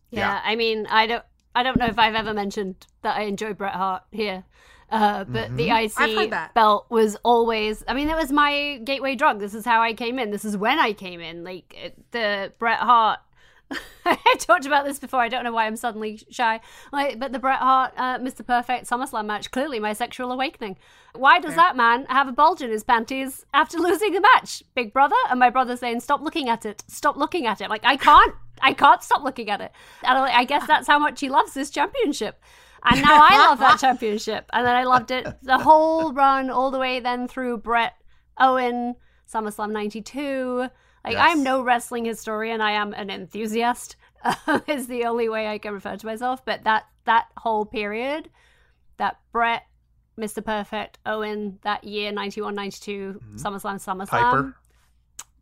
Yeah, Yeah. I mean, I don't, I don't know if I've ever mentioned that I enjoy Bret Hart here, uh, but the I've heard IC belt was always. I mean, it was my gateway drug. This is how I came in. This is when I came in. Like it- the Bret Hart. (laughs) I talked about this before. I don't know why I'm suddenly shy. Like, but the Bret Hart, uh, Mr. Perfect SummerSlam match, clearly my sexual awakening. Why does that man have a bulge in his panties after (laughs) losing the match, Big Brother? And my brother saying, "Stop looking at it. Stop looking at it." Like I can't, I can't stop looking at it. And I, I guess that's how much he loves this championship. And now I love that (laughs) championship. And then I loved it the whole run, all the way then through Bret Owen, SummerSlam '92. Like Yes. I'm no wrestling historian. I am an enthusiast. (laughs) is the only way I can refer to myself. But that that whole period, that Bret, Mr. Perfect, Owen, that year 91, 92, mm-hmm. SummerSlam, SummerSlam, Piper.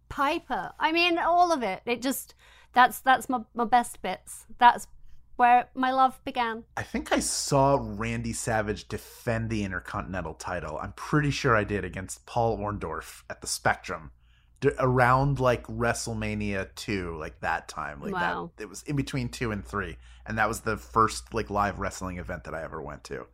Piper. I mean, all of it. It just that's that's my my best bits. That's where my love began. I think I saw Randy Savage defend the Intercontinental title. I'm pretty sure I did against Paul Orndorff at the Spectrum D- around like WrestleMania 2, like that time. Like Wow. that it was in between 2 and 3, and that was the first like live wrestling event that I ever went to.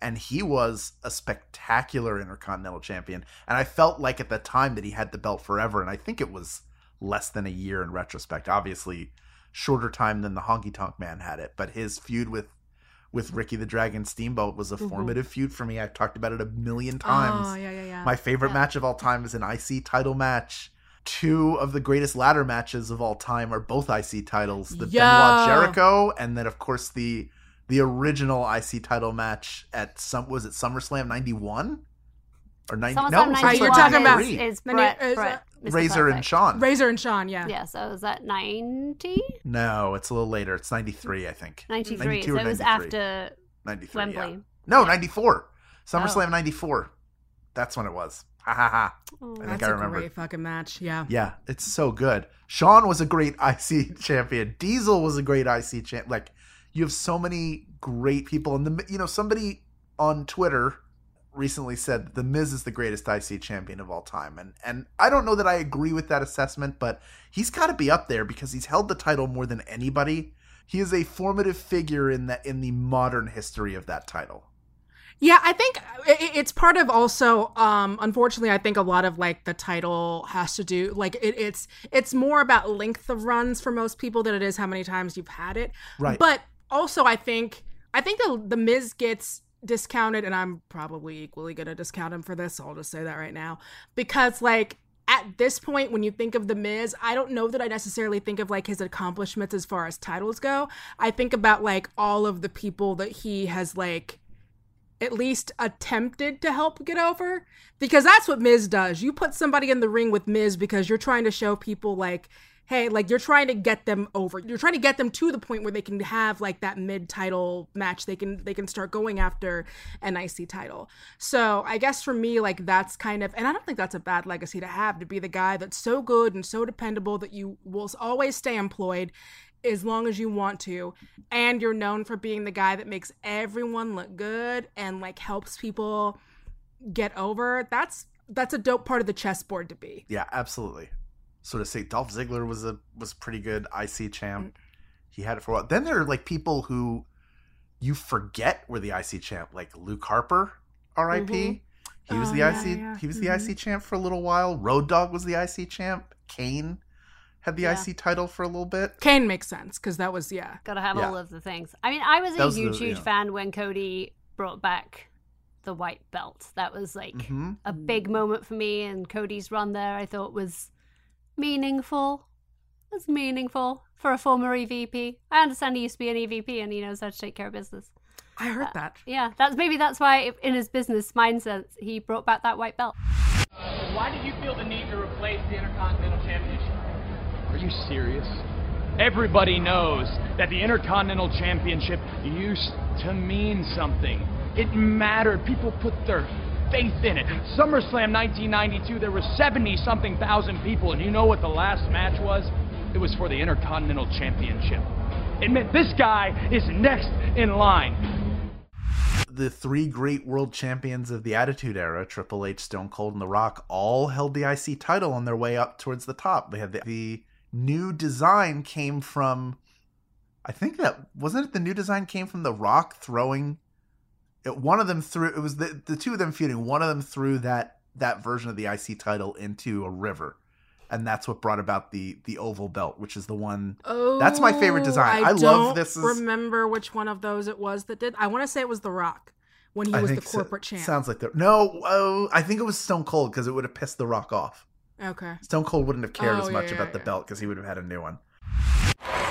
And he was a spectacular Intercontinental champion, and I felt like at the time that he had the belt forever, and I think it was less than a year in retrospect. Obviously, shorter time than the Honky Tonk Man had it, but his feud with with Ricky the Dragon Steamboat was a mm-hmm. formative feud for me. I've talked about it a million oh, times. Oh yeah, yeah, yeah. My favorite match of all time is an IC title match. Two of the greatest ladder matches of all time are both IC titles. The Yo. Benoit Jericho, and then of course the the original IC title match at some was it SummerSlam '91 or '90? SummerSlam No, 91 you're talking about- is, is Then Bret, is, uh, Bret, Mr. Razor and Perfect. Shawn. Razor and Shawn, yeah. Yeah, so is that 90? No, it's a little later. It's '93, I think. 93. 92 So or it was after 93. Wembley. Yeah. No, 94. Oh. SummerSlam 94. That's when it was. Ha ha ha. Oh, I think That's I a remember. great fucking match. Yeah. Yeah, it's so good. Shawn was a great (laughs) IC champion. Diesel was a great IC champ. Like you have so many great people, and the you know somebody on Twitter recently said that the Miz is the greatest IC champion of all time, and and I don't know that I agree with that assessment, but he's got to be up there because he's held the title more than anybody. He is a formative figure in that in the modern history of that title. Yeah, I think i- it's part of also. Um, unfortunately, I think a lot of like the title has to do like it, it's it's more about length of runs for most people than it is how many times you've had it. Right. But also, I think I think the the Miz gets discounted, and I'm probably equally gonna discount him for this. So I'll just say that right now because like. At this point, when you think of The Miz, I don't know that I necessarily think of like his accomplishments as far as titles go. I think about like all of the people that he has like at least attempted to help get over because that's what Miz does. You put somebody in the ring with Miz because you're trying to show people like hey, like you're trying to get them over. You're trying to get them to the point where they can have like that mid-title match. They can they can start going after an IC title. So, I guess for me like that's kind of and I don't think that's a bad legacy to have to be the guy that's so good and so dependable that you will always stay employed as long as you want to and you're known for being the guy that makes everyone look good and like helps people get over, that's that's a dope part of the chessboard to be. Yeah, absolutely. So to say Dolph Ziggler was a was pretty good IC champ. He had it for a while. Then there are like people who you forget were the IC champ, like Luke Harper, R.I.P. Mhm. He was Oh, the yeah, IC. yeah. He was the Mhm. IC champ for a little while. Road Dog was the IC champ. Kane had the Yeah. IC title for a little bit. Kane makes sense because that was yeah. Gotta have Yeah. all of the things. I mean, I was That a was the- huge, huge yeah. fan when Cody brought back the white belt. That was like hmm a big moment for me, and Cody's run there I thought was meaningful. It was meaningful for a former EVP. I understand he used to be an EVP and he knows how to take care of business. I Uh, heard that. Yeah, that's maybe that's why in his business mindset he brought back that white belt. Why did you feel the need to replace the Intercontinental Championship? Are you serious? Everybody knows that the Intercontinental Championship used to mean something. It mattered. People put their faith in it. SummerSlam 1992, there were 70 something thousand people, and you know what the last match was? It was for the Intercontinental Championship. It meant this guy is next in line. The three great world champions of the Attitude Era, Triple H, Stone Cold, and The Rock, all held the IC title on their way up towards the top. They had the, the new design came from, I think that wasn't it. The new design came from The Rock throwing. It, one of them threw. It was the the two of them feuding. One of them threw that that version of the IC title into a river, and that's what brought about the the oval belt, which is the one. Oh, That's my favorite oh, design. I love don't this is- Remember which one of those it was that did? I want to say it was The Rock when he I was the think so- corporate champ. Sounds like the no. Oh, I think it was Stone Cold because it would have pissed The Rock off. okay. Stone Cold wouldn't have cared Oh, as much yeah, about the yeah. belt because he would have had a new one.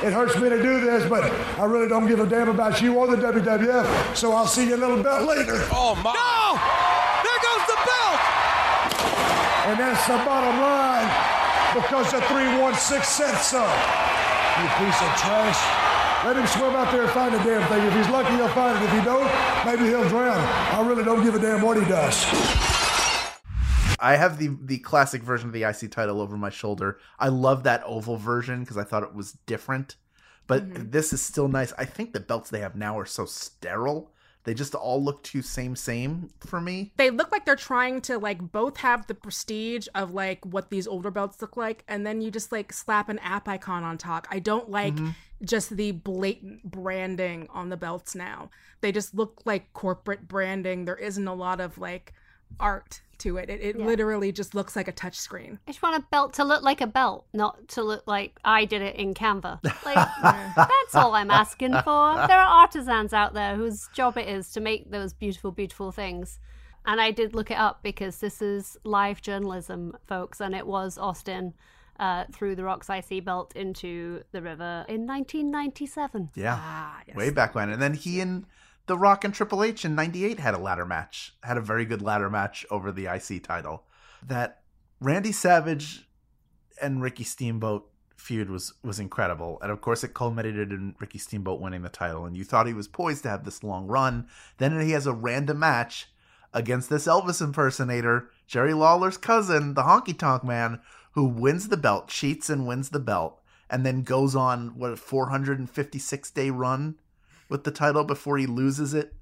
It hurts me to do this, but I really don't give a damn about you or the WWF, so I'll see you a little bit later. Oh my! No! There goes the belt! And that's the bottom line because the 316 said so. You piece of trash. Let him swim out there and find the damn thing. If he's lucky, he'll find it. If he don't, maybe he'll drown. I really don't give a damn what he does. I have the the classic version of the IC title over my shoulder. I love that oval version because I thought it was different. But this is still nice. I think the belts they have now are so sterile. They just all look too same same for me. They look like they're trying to like both have the prestige of like what these older belts look like, and then you just like slap an app icon on top. I don't like Mm-hmm. just the blatant branding on the belts now. They just look like corporate branding. There isn't a lot of like art to it. It, it Yeah. literally just looks like a touchscreen. I just want a belt to look like a belt, not to look like I did it in Canva. (laughs) Like that's all I'm asking for. There are artisans out there whose job it is to make those beautiful, beautiful things. And I did look it up because this is live journalism, folks, and it was Austin uh, threw the Rock's IC belt into the river in 1997. Yeah, Ah, yes. way back when. And then he and The Rock and Triple H in '98 had a ladder match. Had a very good ladder match over the IC title. That Randy Savage and Ricky Steamboat feud was was incredible, and of course it culminated in Ricky Steamboat winning the title. And you thought he was poised to have this long run. Then he has a random match against this Elvis impersonator, Jerry Lawler's cousin, the Honky Tonk Man, who wins the belt, cheats and wins the belt, and then goes on what a 456 day run with the title before he loses it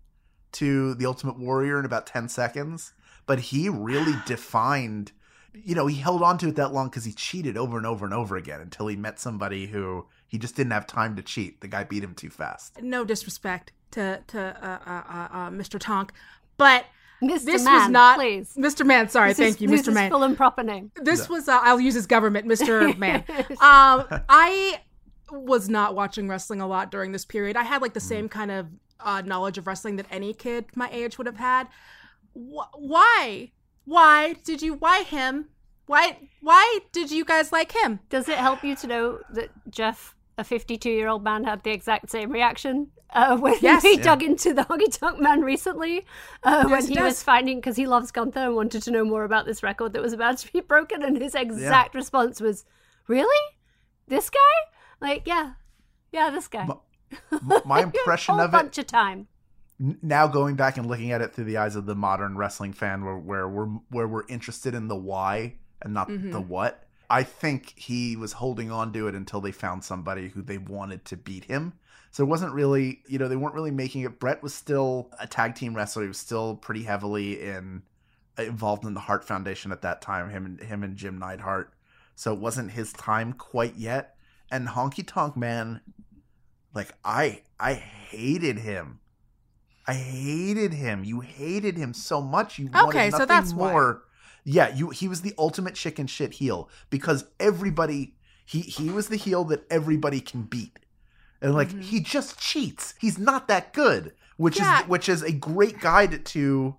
to the Ultimate Warrior in about 10 seconds. But he really (sighs) defined, you know, he held on to it that long because he cheated over and over and over again until he met somebody who he just didn't have time to cheat. The guy beat him too fast. No disrespect to to uh, uh, uh, uh, Mr. Tonk, but Mr. this Man, was not please. Mr. Man. Sorry, This thank is- you, this Mr. is Man. full and proper name. This was uh, I'll use his government, Mr. (laughs) Man. Um, I (laughs) was not watching wrestling a lot during this period. I had like the same kind of uh, knowledge of wrestling that any kid my age would have had. Wh- why? Why did you? Why him? Why? Why did you guys like him? Does it help you to know that Jeff, a 52 year old man, had the exact same reaction uh, (laughs) when Yes. he Yeah. dug into the Honky Tonk Man recently? Uh, when he it was does. finding, because he loves Gunther and wanted to know more about this record that was about to be (laughs) broken, and his exact response was, Really? This guy? Like, yeah. Yeah, this guy. M- (laughs) My impression of it A bunch of time. now going back and looking at it through the eyes of the modern wrestling fan where, where we're where we're interested in the why and not mm-hmm. the what i think he was holding on to it until they found somebody who they wanted to beat him so it wasn't really you know they weren't really making it Bret was still a tag team wrestler he was still pretty heavily in involved in the Hart Foundation at that time. Him and him and Jim Neidhart. So it wasn't his time quite yet. And Honky Tonk Man, like I I hated him. I hated him. You hated him so much. You wanted Okay, so nothing that's why. more. Yeah, you he was the ultimate chicken shit heel because everybody he he was the heel that everybody can beat. And like Mm-hmm. he just cheats. He's not that good, which Yeah. is which is a great guide to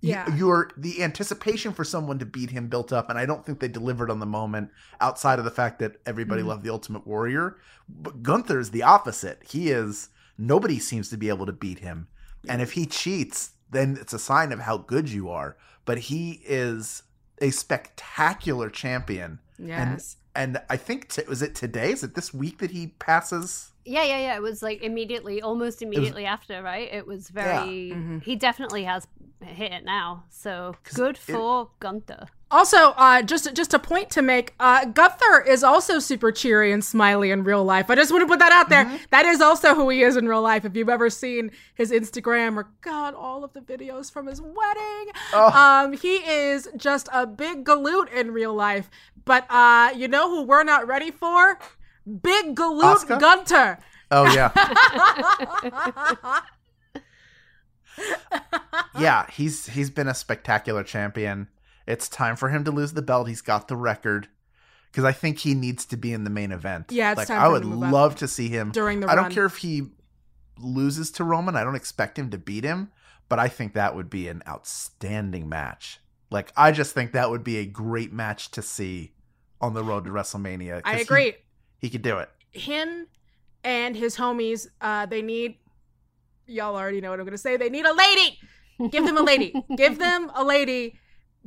Yeah. your the anticipation for someone to beat him built up and I don't think they delivered on the moment outside of the fact that everybody Mm-hmm. loved the Ultimate Warrior. But Gunther is the opposite. He is nobody seems to be able to beat him. And if he cheats, then it's a sign of how good you are. But he is a spectacular champion. Yes. And and I think t- was it today? Is it this week that he passes? Yeah, yeah, yeah. It was like immediately, almost immediately after, right? It was very. Mm-hmm. He definitely has hit it now. So good for Gunther. Also, uh, just just a point to make, uh, Gunther is also super cheery and smiley in real life. I just want to put that out there. That is also who he is in real life. If you've ever seen his Instagram or God, all of the videos from his wedding, um, he is just a big galoot in real life. But uh, you know who we're not ready for? Big galoot Asuka? Gunther. Oh yeah. (laughs) yeah, he's he's been a spectacular champion. It's time for him to lose the belt. He's got the record. Because I think he needs to be in the main event. Yeah, it's like I would to move up love to see him during the I don't care if he loses to Roman. I don't expect him to beat him, but I think that would be an outstanding match. Like I just think that would be a great match to see on the road to WrestleMania. I agree. He, could do it. him and his homies, uh, they need y'all already know what I'm gonna say. They need a lady. Give them a lady. (laughs) Give them a lady.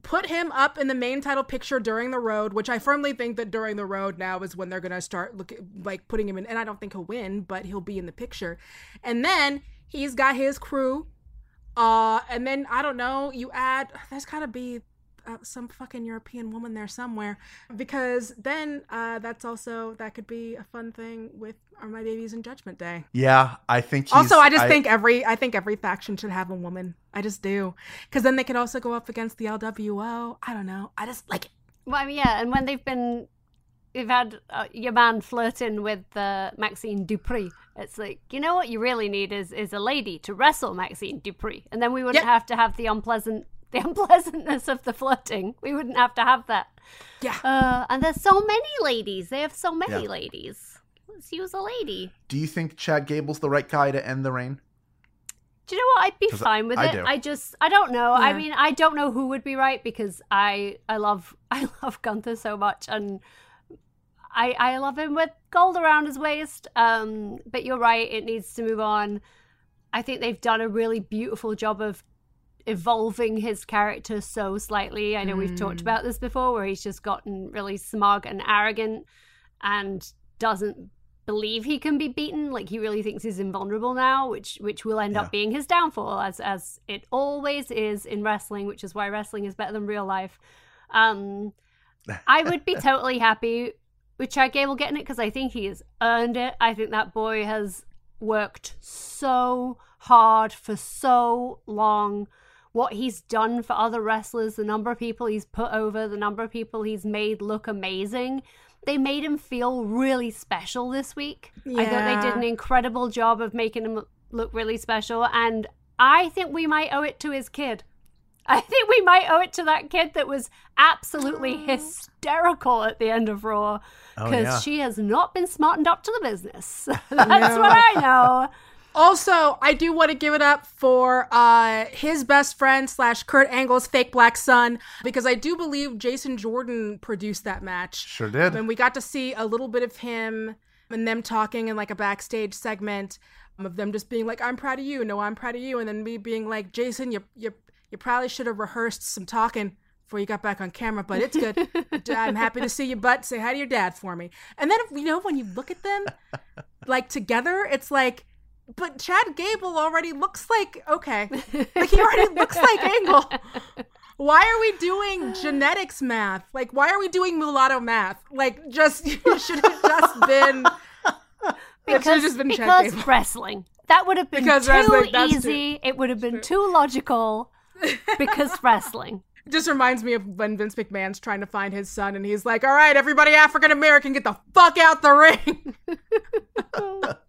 Put him up in the main title picture during the road, which I firmly think that during the road now is when they're gonna start look like putting him in. And I don't think he'll win, but he'll be in the picture. And then he's got his crew. Uh, and then I don't know. You add. There's gotta be uh, some fucking European woman there somewhere because then uh, that's also that could be a fun thing with Are My Babies in Judgment Day. Yeah, I think he's, also, I just think every I think every faction should have a woman. I just do because then they could also go up against the LWO. I don't know. I just like it. Well, I mean, yeah, and when they've been, you've had uh, your man flirting with uh, Maxxine Dupri. It's like you know what you really need is is a lady to wrestle Maxxine Dupri, and then we wouldn't Yep. have to have the unpleasant (laughs) the unpleasantness of the flirting. We wouldn't have to have that. Yeah. Uh, and there's so many ladies. They have so many Yeah. ladies. Let's use a lady. Do you think Chad Gable's the right guy to end the reign? Do you know what? I'd be fine with I it. do. I just I don't know. I mean, I don't know who would be right because I I love (laughs) I love Gunther so much and I I love him with gold around his waist. Um but you're right, it needs to move on. I think they've done a really beautiful job of evolving his character so slightly. I know we've talked about this before where he's just gotten really smug and arrogant and doesn't believe he can be beaten like he really thinks he's invulnerable now which which will end Yeah. up being his downfall as as it always is in wrestling which is why wrestling is better than real life um i would be (laughs) totally happy with chad gable getting it because i think he has earned it i think that boy has worked so hard for so long what he's done for other wrestlers, the number of people he's put over, the number of people he's made look amazing. They made him feel really special this week. I thought they did an incredible job of making him look really special, and I think we might owe it to his kid. I think we might owe it to that kid that was absolutely (gasps) hysterical at the end of Raw Oh, because yeah. she has not been smartened up to the business. (laughs) That's what I know. (laughs) Also, I do want to give it up for uh, his best friend slash Kurt Angle's fake black son because I do believe Jason Jordan produced that match. Sure did. And we got to see a little bit of him and them talking in like a backstage segment of them just being like, "I'm proud of you," "No, I'm proud of you," and then me being like, "Jason, you you you probably should have rehearsed some talking." Before you got back on camera, but it's good. (laughs) I'm happy to see you, but say hi to your dad for me. And then, you know, when you look at them like together, it's like, but Chad Gable already looks like okay, (laughs) like he already looks like Angle. Why are we doing genetics math? Like, why are we doing mulatto math? Like, just (laughs) you should have just been. it should have because, just been Chad because Gable. wrestling. That would have been Because too wrestling, easy. It would have been too logical. Because (laughs) wrestling. just reminds me of when Vince McMahon's trying to find his son and he's like, all right, everybody African American, get the fuck out the ring.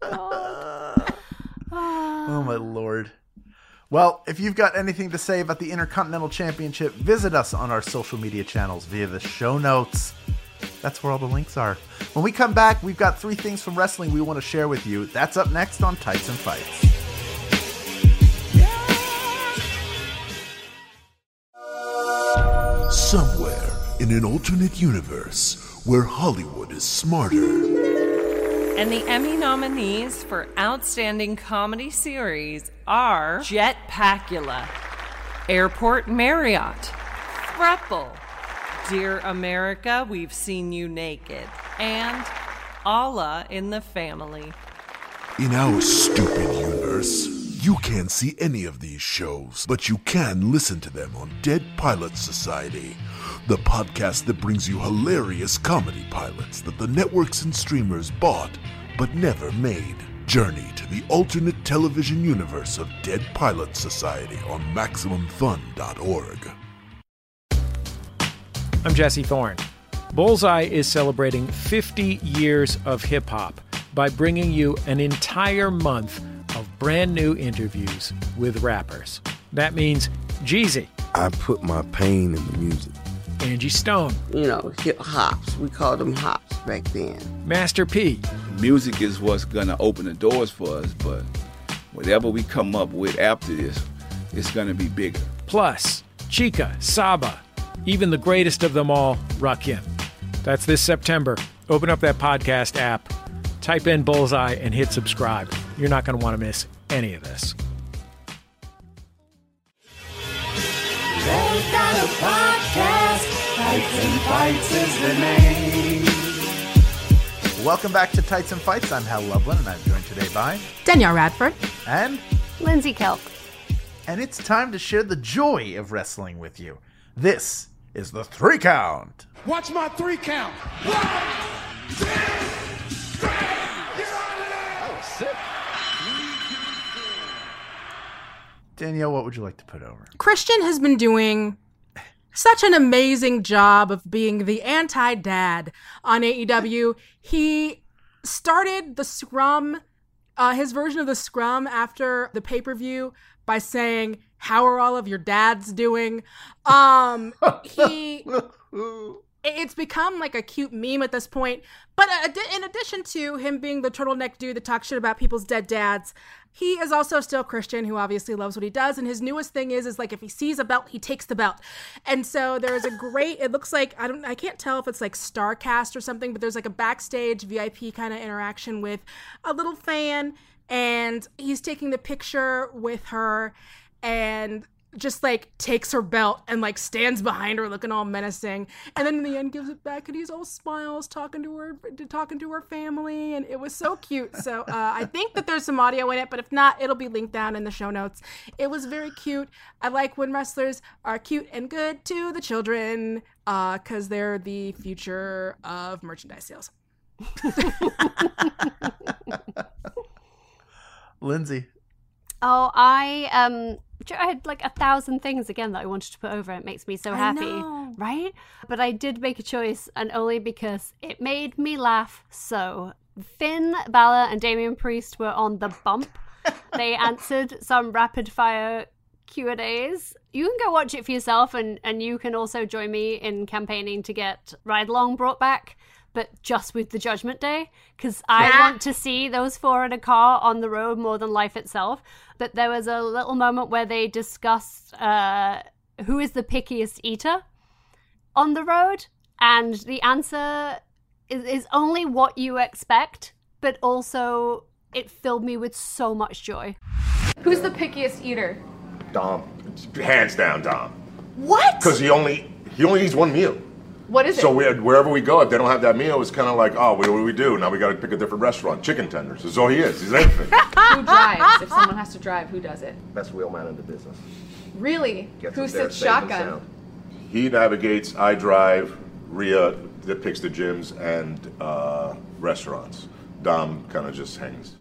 Oh Ah. Oh, my lord. Well, if you've got anything to say about the Intercontinental Championship, visit us on our social media channels via the show notes. That's where all the links are. When we come back, we've got three things from wrestling we want to share with you. That's up next on Tights and Fights. Somewhere in an alternate universe where Hollywood is smarter and the Emmy nominees for Outstanding Comedy Series are Jet Pacula, Airport Marriott, Thruple, Dear America, We've Seen You Naked, and Allah in the Family. In our stupid universe, you can't see any of these shows, but you can listen to them on Dead Pilot Society, the podcast that brings you hilarious comedy pilots that the networks and streamers bought but never made. Journey to the alternate television universe of Dead Pilot Society on MaximumFun.org. I'm Jesse Thorne. Bullseye is celebrating 50 years of hip hop by bringing you an entire month of brand new interviews with rappers. That means Jeezy. I put my pain in the music. Angie Stone. You know, hip hops. We called them hops back then. Master P. Music is what's gonna open the doors for us, but whatever we come up with after this, it's gonna be bigger. Plus, Chika, Saba, even the greatest of them all, Rakim. That's this September. Open up that podcast app, type in Bullseye, and hit subscribe. You're not going to want to miss any of this. They've podcast. Tights and Fights is the name. Welcome back to Tights and Fights. I'm Hal Lublin, and I'm joined today by Danielle Radford and Lindsey Kelk. And it's time to share the joy of wrestling with you. This is the three count. Watch my three count. One, two, three. Oh, sick. Danielle, what would you like to put over? Christian has been doing such an amazing job of being the anti dad on AEW. He started the scrum, uh, his version of the scrum after the pay per view by saying, How are all of your dads doing? Um, he. (laughs) It's become like a cute meme at this point. But uh, in addition to him being the turtleneck dude that talks shit about people's dead dads, he is also still Christian, who obviously loves what he does. And his newest thing is, is like if he sees a belt, he takes the belt. And so there is a great. It looks like I don't. I can't tell if it's like Starcast or something, but there's like a backstage VIP kind of interaction with a little fan, and he's taking the picture with her, and just like takes her belt and like stands behind her looking all menacing. And then in the end gives it back and he's all smiles talking to her talking to her family. And it was so cute. So uh, i think that there's some audio in it but if not it'll be linked down in the show notes. It was very cute. I like when wrestlers are cute and good to the children because uh, they're the future of merchandise sales. (laughs) Lindsey oh i um I had like a thousand things again that I wanted to put over. It makes me so happy, right? But I did make a choice, and only because it made me laugh. So Finn Balor and Damian Priest were on the bump. (laughs) they answered some rapid fire Q and A's. You can go watch it for yourself, and and you can also join me in campaigning to get Ride Along brought back but just with the Judgment Day, because I yeah. want to see those four in a car on the road more than life itself. But there was a little moment where they discussed uh, who is the pickiest eater on the road, and the answer is, is only what you expect, but also it filled me with so much joy. Who's the pickiest eater? Dom, hands down, Dom. What? Because he only he only eats one meal. What is it? So wherever we go, if they don't have that meal, it's kind of like, oh, what do we do? Now we got to pick a different restaurant. Chicken tenders. That's all he is. He's anything. (laughs) who drives? If someone has to drive, who does it? Best wheelman in the business. Really? Gets who sits shotgun? He navigates. I drive. Rhea that picks the gyms and uh, restaurants. Dom kind of just hangs.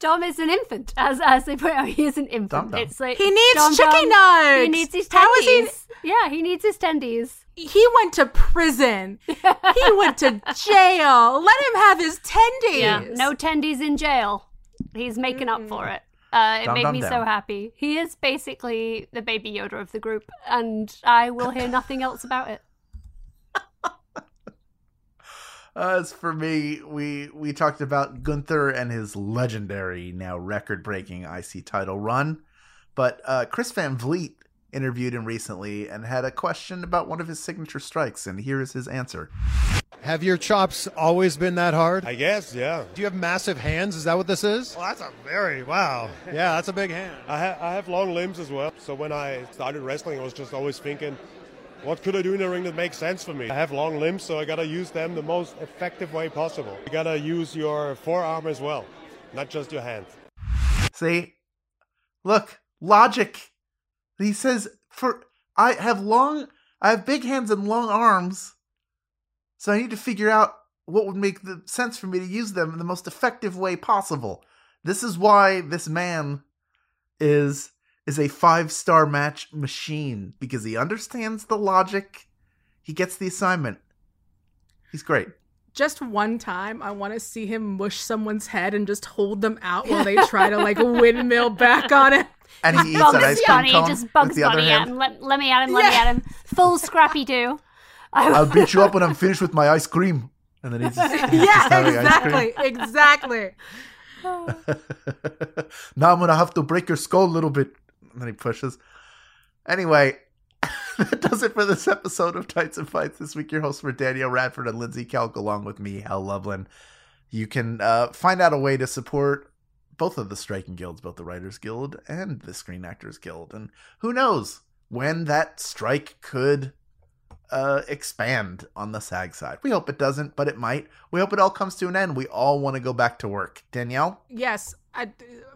Dom is an infant, as as they put out. He is an infant. Dom Dom. It's like He needs Dom chicken Dom, nuts. He needs his How is he? Yeah, he needs his tendies. He went to prison. he (laughs) went to jail. Let him have his tendies. Yeah, no tendies in jail. He's making up for it. Uh, it Dum made dum me so happy. He is basically the baby Yoda of the group, and I will hear nothing else about it. (laughs) As for me, we we talked about Gunther and his legendary, now record-breaking IC title run, but uh, Chris Van Vliet interviewed him recently and had a question about one of his signature strikes, and here is his answer. Have your chops always been that hard? I guess, yeah. Do you have massive hands? Is that what this is? Well, that's a very wow. (laughs) Yeah, that's a big hand. I, ha- I have long limbs as well. So when I started wrestling, I was just always thinking, what could I do in the ring that makes sense for me? I have long limbs, so I gotta use them the most effective way possible. You gotta use your forearm as well, not just your hand. See, look, logic. He says, "For I have long, I have big hands and long arms, so I need to figure out what would make the sense for me to use them in the most effective way possible." This is why this man is is a five star match machine because he understands the logic. He gets the assignment. He's great. Just one time, I want to see him mush someone's head and just hold them out while they (laughs) try to like windmill back on it. And he eats Bugs an ice cream Bunny, cone just with Bugs the other Bunny at hand. him. Let, let me at him, let me at him. Full Scrappy Doo. (laughs) I'll beat you up when I'm (laughs) finished with my ice cream. And then he's, he's just (laughs) yeah, having ice cream. exactly, exactly. now I'm gonna have to break your skull a little bit. And then he pushes. Anyway, that does it for this episode of Tights and Fights. This week, your hosts were Danielle Radford and Lindsey Kelk, along with me, Hal Lublin. You can uh, find out a way to support both of the striking guilds, both the Writers Guild and the Screen Actors Guild. And who knows when that strike could uh, expand on the SAG side. We hope it doesn't, but it might. We hope it all comes to an end. We all want to go back to work. Danielle? Yes, I,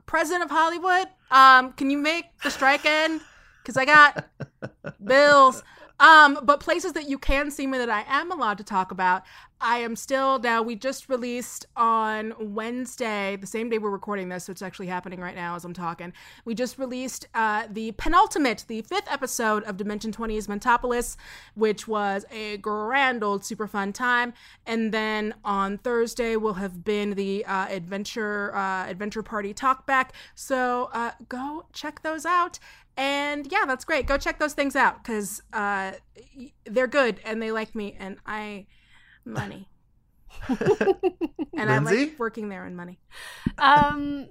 president of Hollywood. Um, can you make the strike end? Because I got (laughs) bills. Um, but places that you can see me that I am allowed to talk about. I am still now. We just released on Wednesday, the same day we're recording this, so it's actually happening right now as I'm talking. We just released uh, the penultimate, the fifth episode of Dimension 20's Mentopolis, which was a grand old super fun time. And then on Thursday will have been the uh, adventure uh, adventure party talkback. So uh, go check those out. And yeah, that's great. Go check those things out because uh, they're good and they like me and I money. and I Lindsey? like working there and money. Um,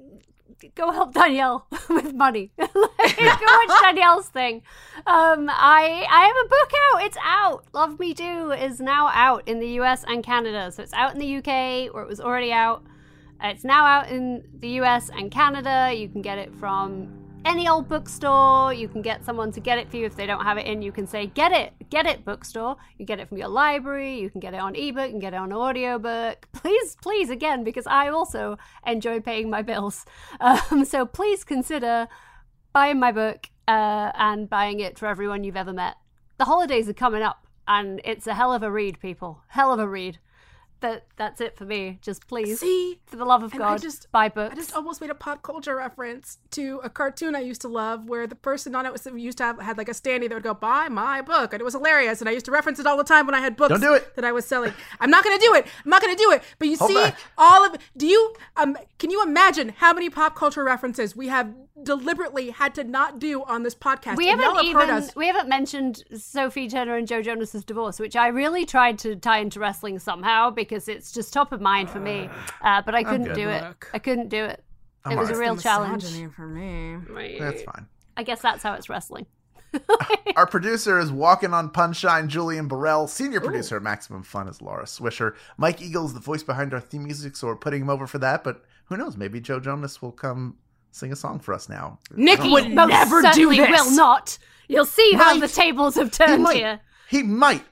go help Danielle (laughs) with money. (laughs) go watch (laughs) Danielle's thing. Um, I I have a book out. It's out. Love Me Do is now out in the US and Canada. So it's out in the UK where it was already out. It's now out in the US and Canada. You can get it from any old bookstore. You can get someone to get it for you if they don't have it in. You can say, "Get it, get it, bookstore." You get it from your library. You can get it on ebook. You can get it on audiobook. (laughs) Please, please, again, because I also enjoy paying my bills. (laughs) Um, so please consider buying my book uh, and buying it for everyone you've ever met. The holidays are coming up, and it's a hell of a read, people. Hell of a read. That that's it for me. Just please, See? for the love of And I God, just- buy books. I just almost made a pop culture reference to a cartoon I used to love where the person on it was used to have had like a standee that would go buy my book and it was hilarious and I used to reference it all the time when I had books Don't do it. that I was selling. I'm not gonna do it. I'm not gonna do it. But you Hold see back. all of do you um can you imagine how many pop culture references we have deliberately had to not do on this podcast? we haven't have heard even us we haven't mentioned Sophie Turner and Joe Jonas's divorce, which I really tried to tie into wrestling somehow because it's just top of mind for me. Uh, but I couldn't good. do it. I couldn't do it. I'm it was a real challenge. for me. That's fine. I guess that's how it's wrestling. (laughs) Our producer is walking on Punshine, Julian Burrell. Senior producer at Maximum Fun is Laura Swisher. Mike Eagle is the voice behind our theme music, so we're putting him over for that. But who knows? Maybe Joe Jonas will come sing a song for us now. Nick would. Most never do certainly this. will not. You'll see how the tables have turned might. here. He might.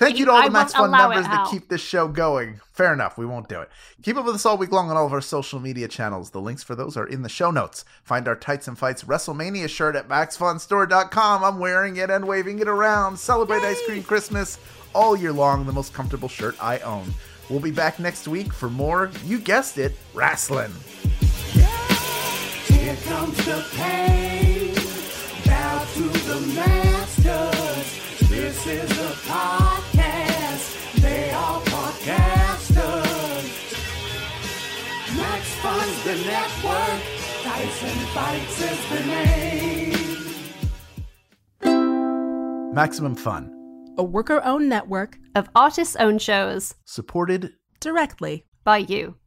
Thank you to all I the Max Fun members that keep this show going. Fair enough, we won't do it. Keep up with us all week long on all of our social media channels. The links for those are in the show notes. Find our Tights and Fights WrestleMania shirt at MaxFunStore.com. I'm wearing it and waving it around. Celebrate Ice Cream Christmas all year long. The most comfortable shirt I own. We'll be back next week for more, you guessed it, wrestling. Here comes the pain. Bow to the masters. This is the podcast. They are podcasters. Max Fun's the network. Tights and Fights is the name. Maximum Fun. A worker owned network of artists owned shows Supported directly by you.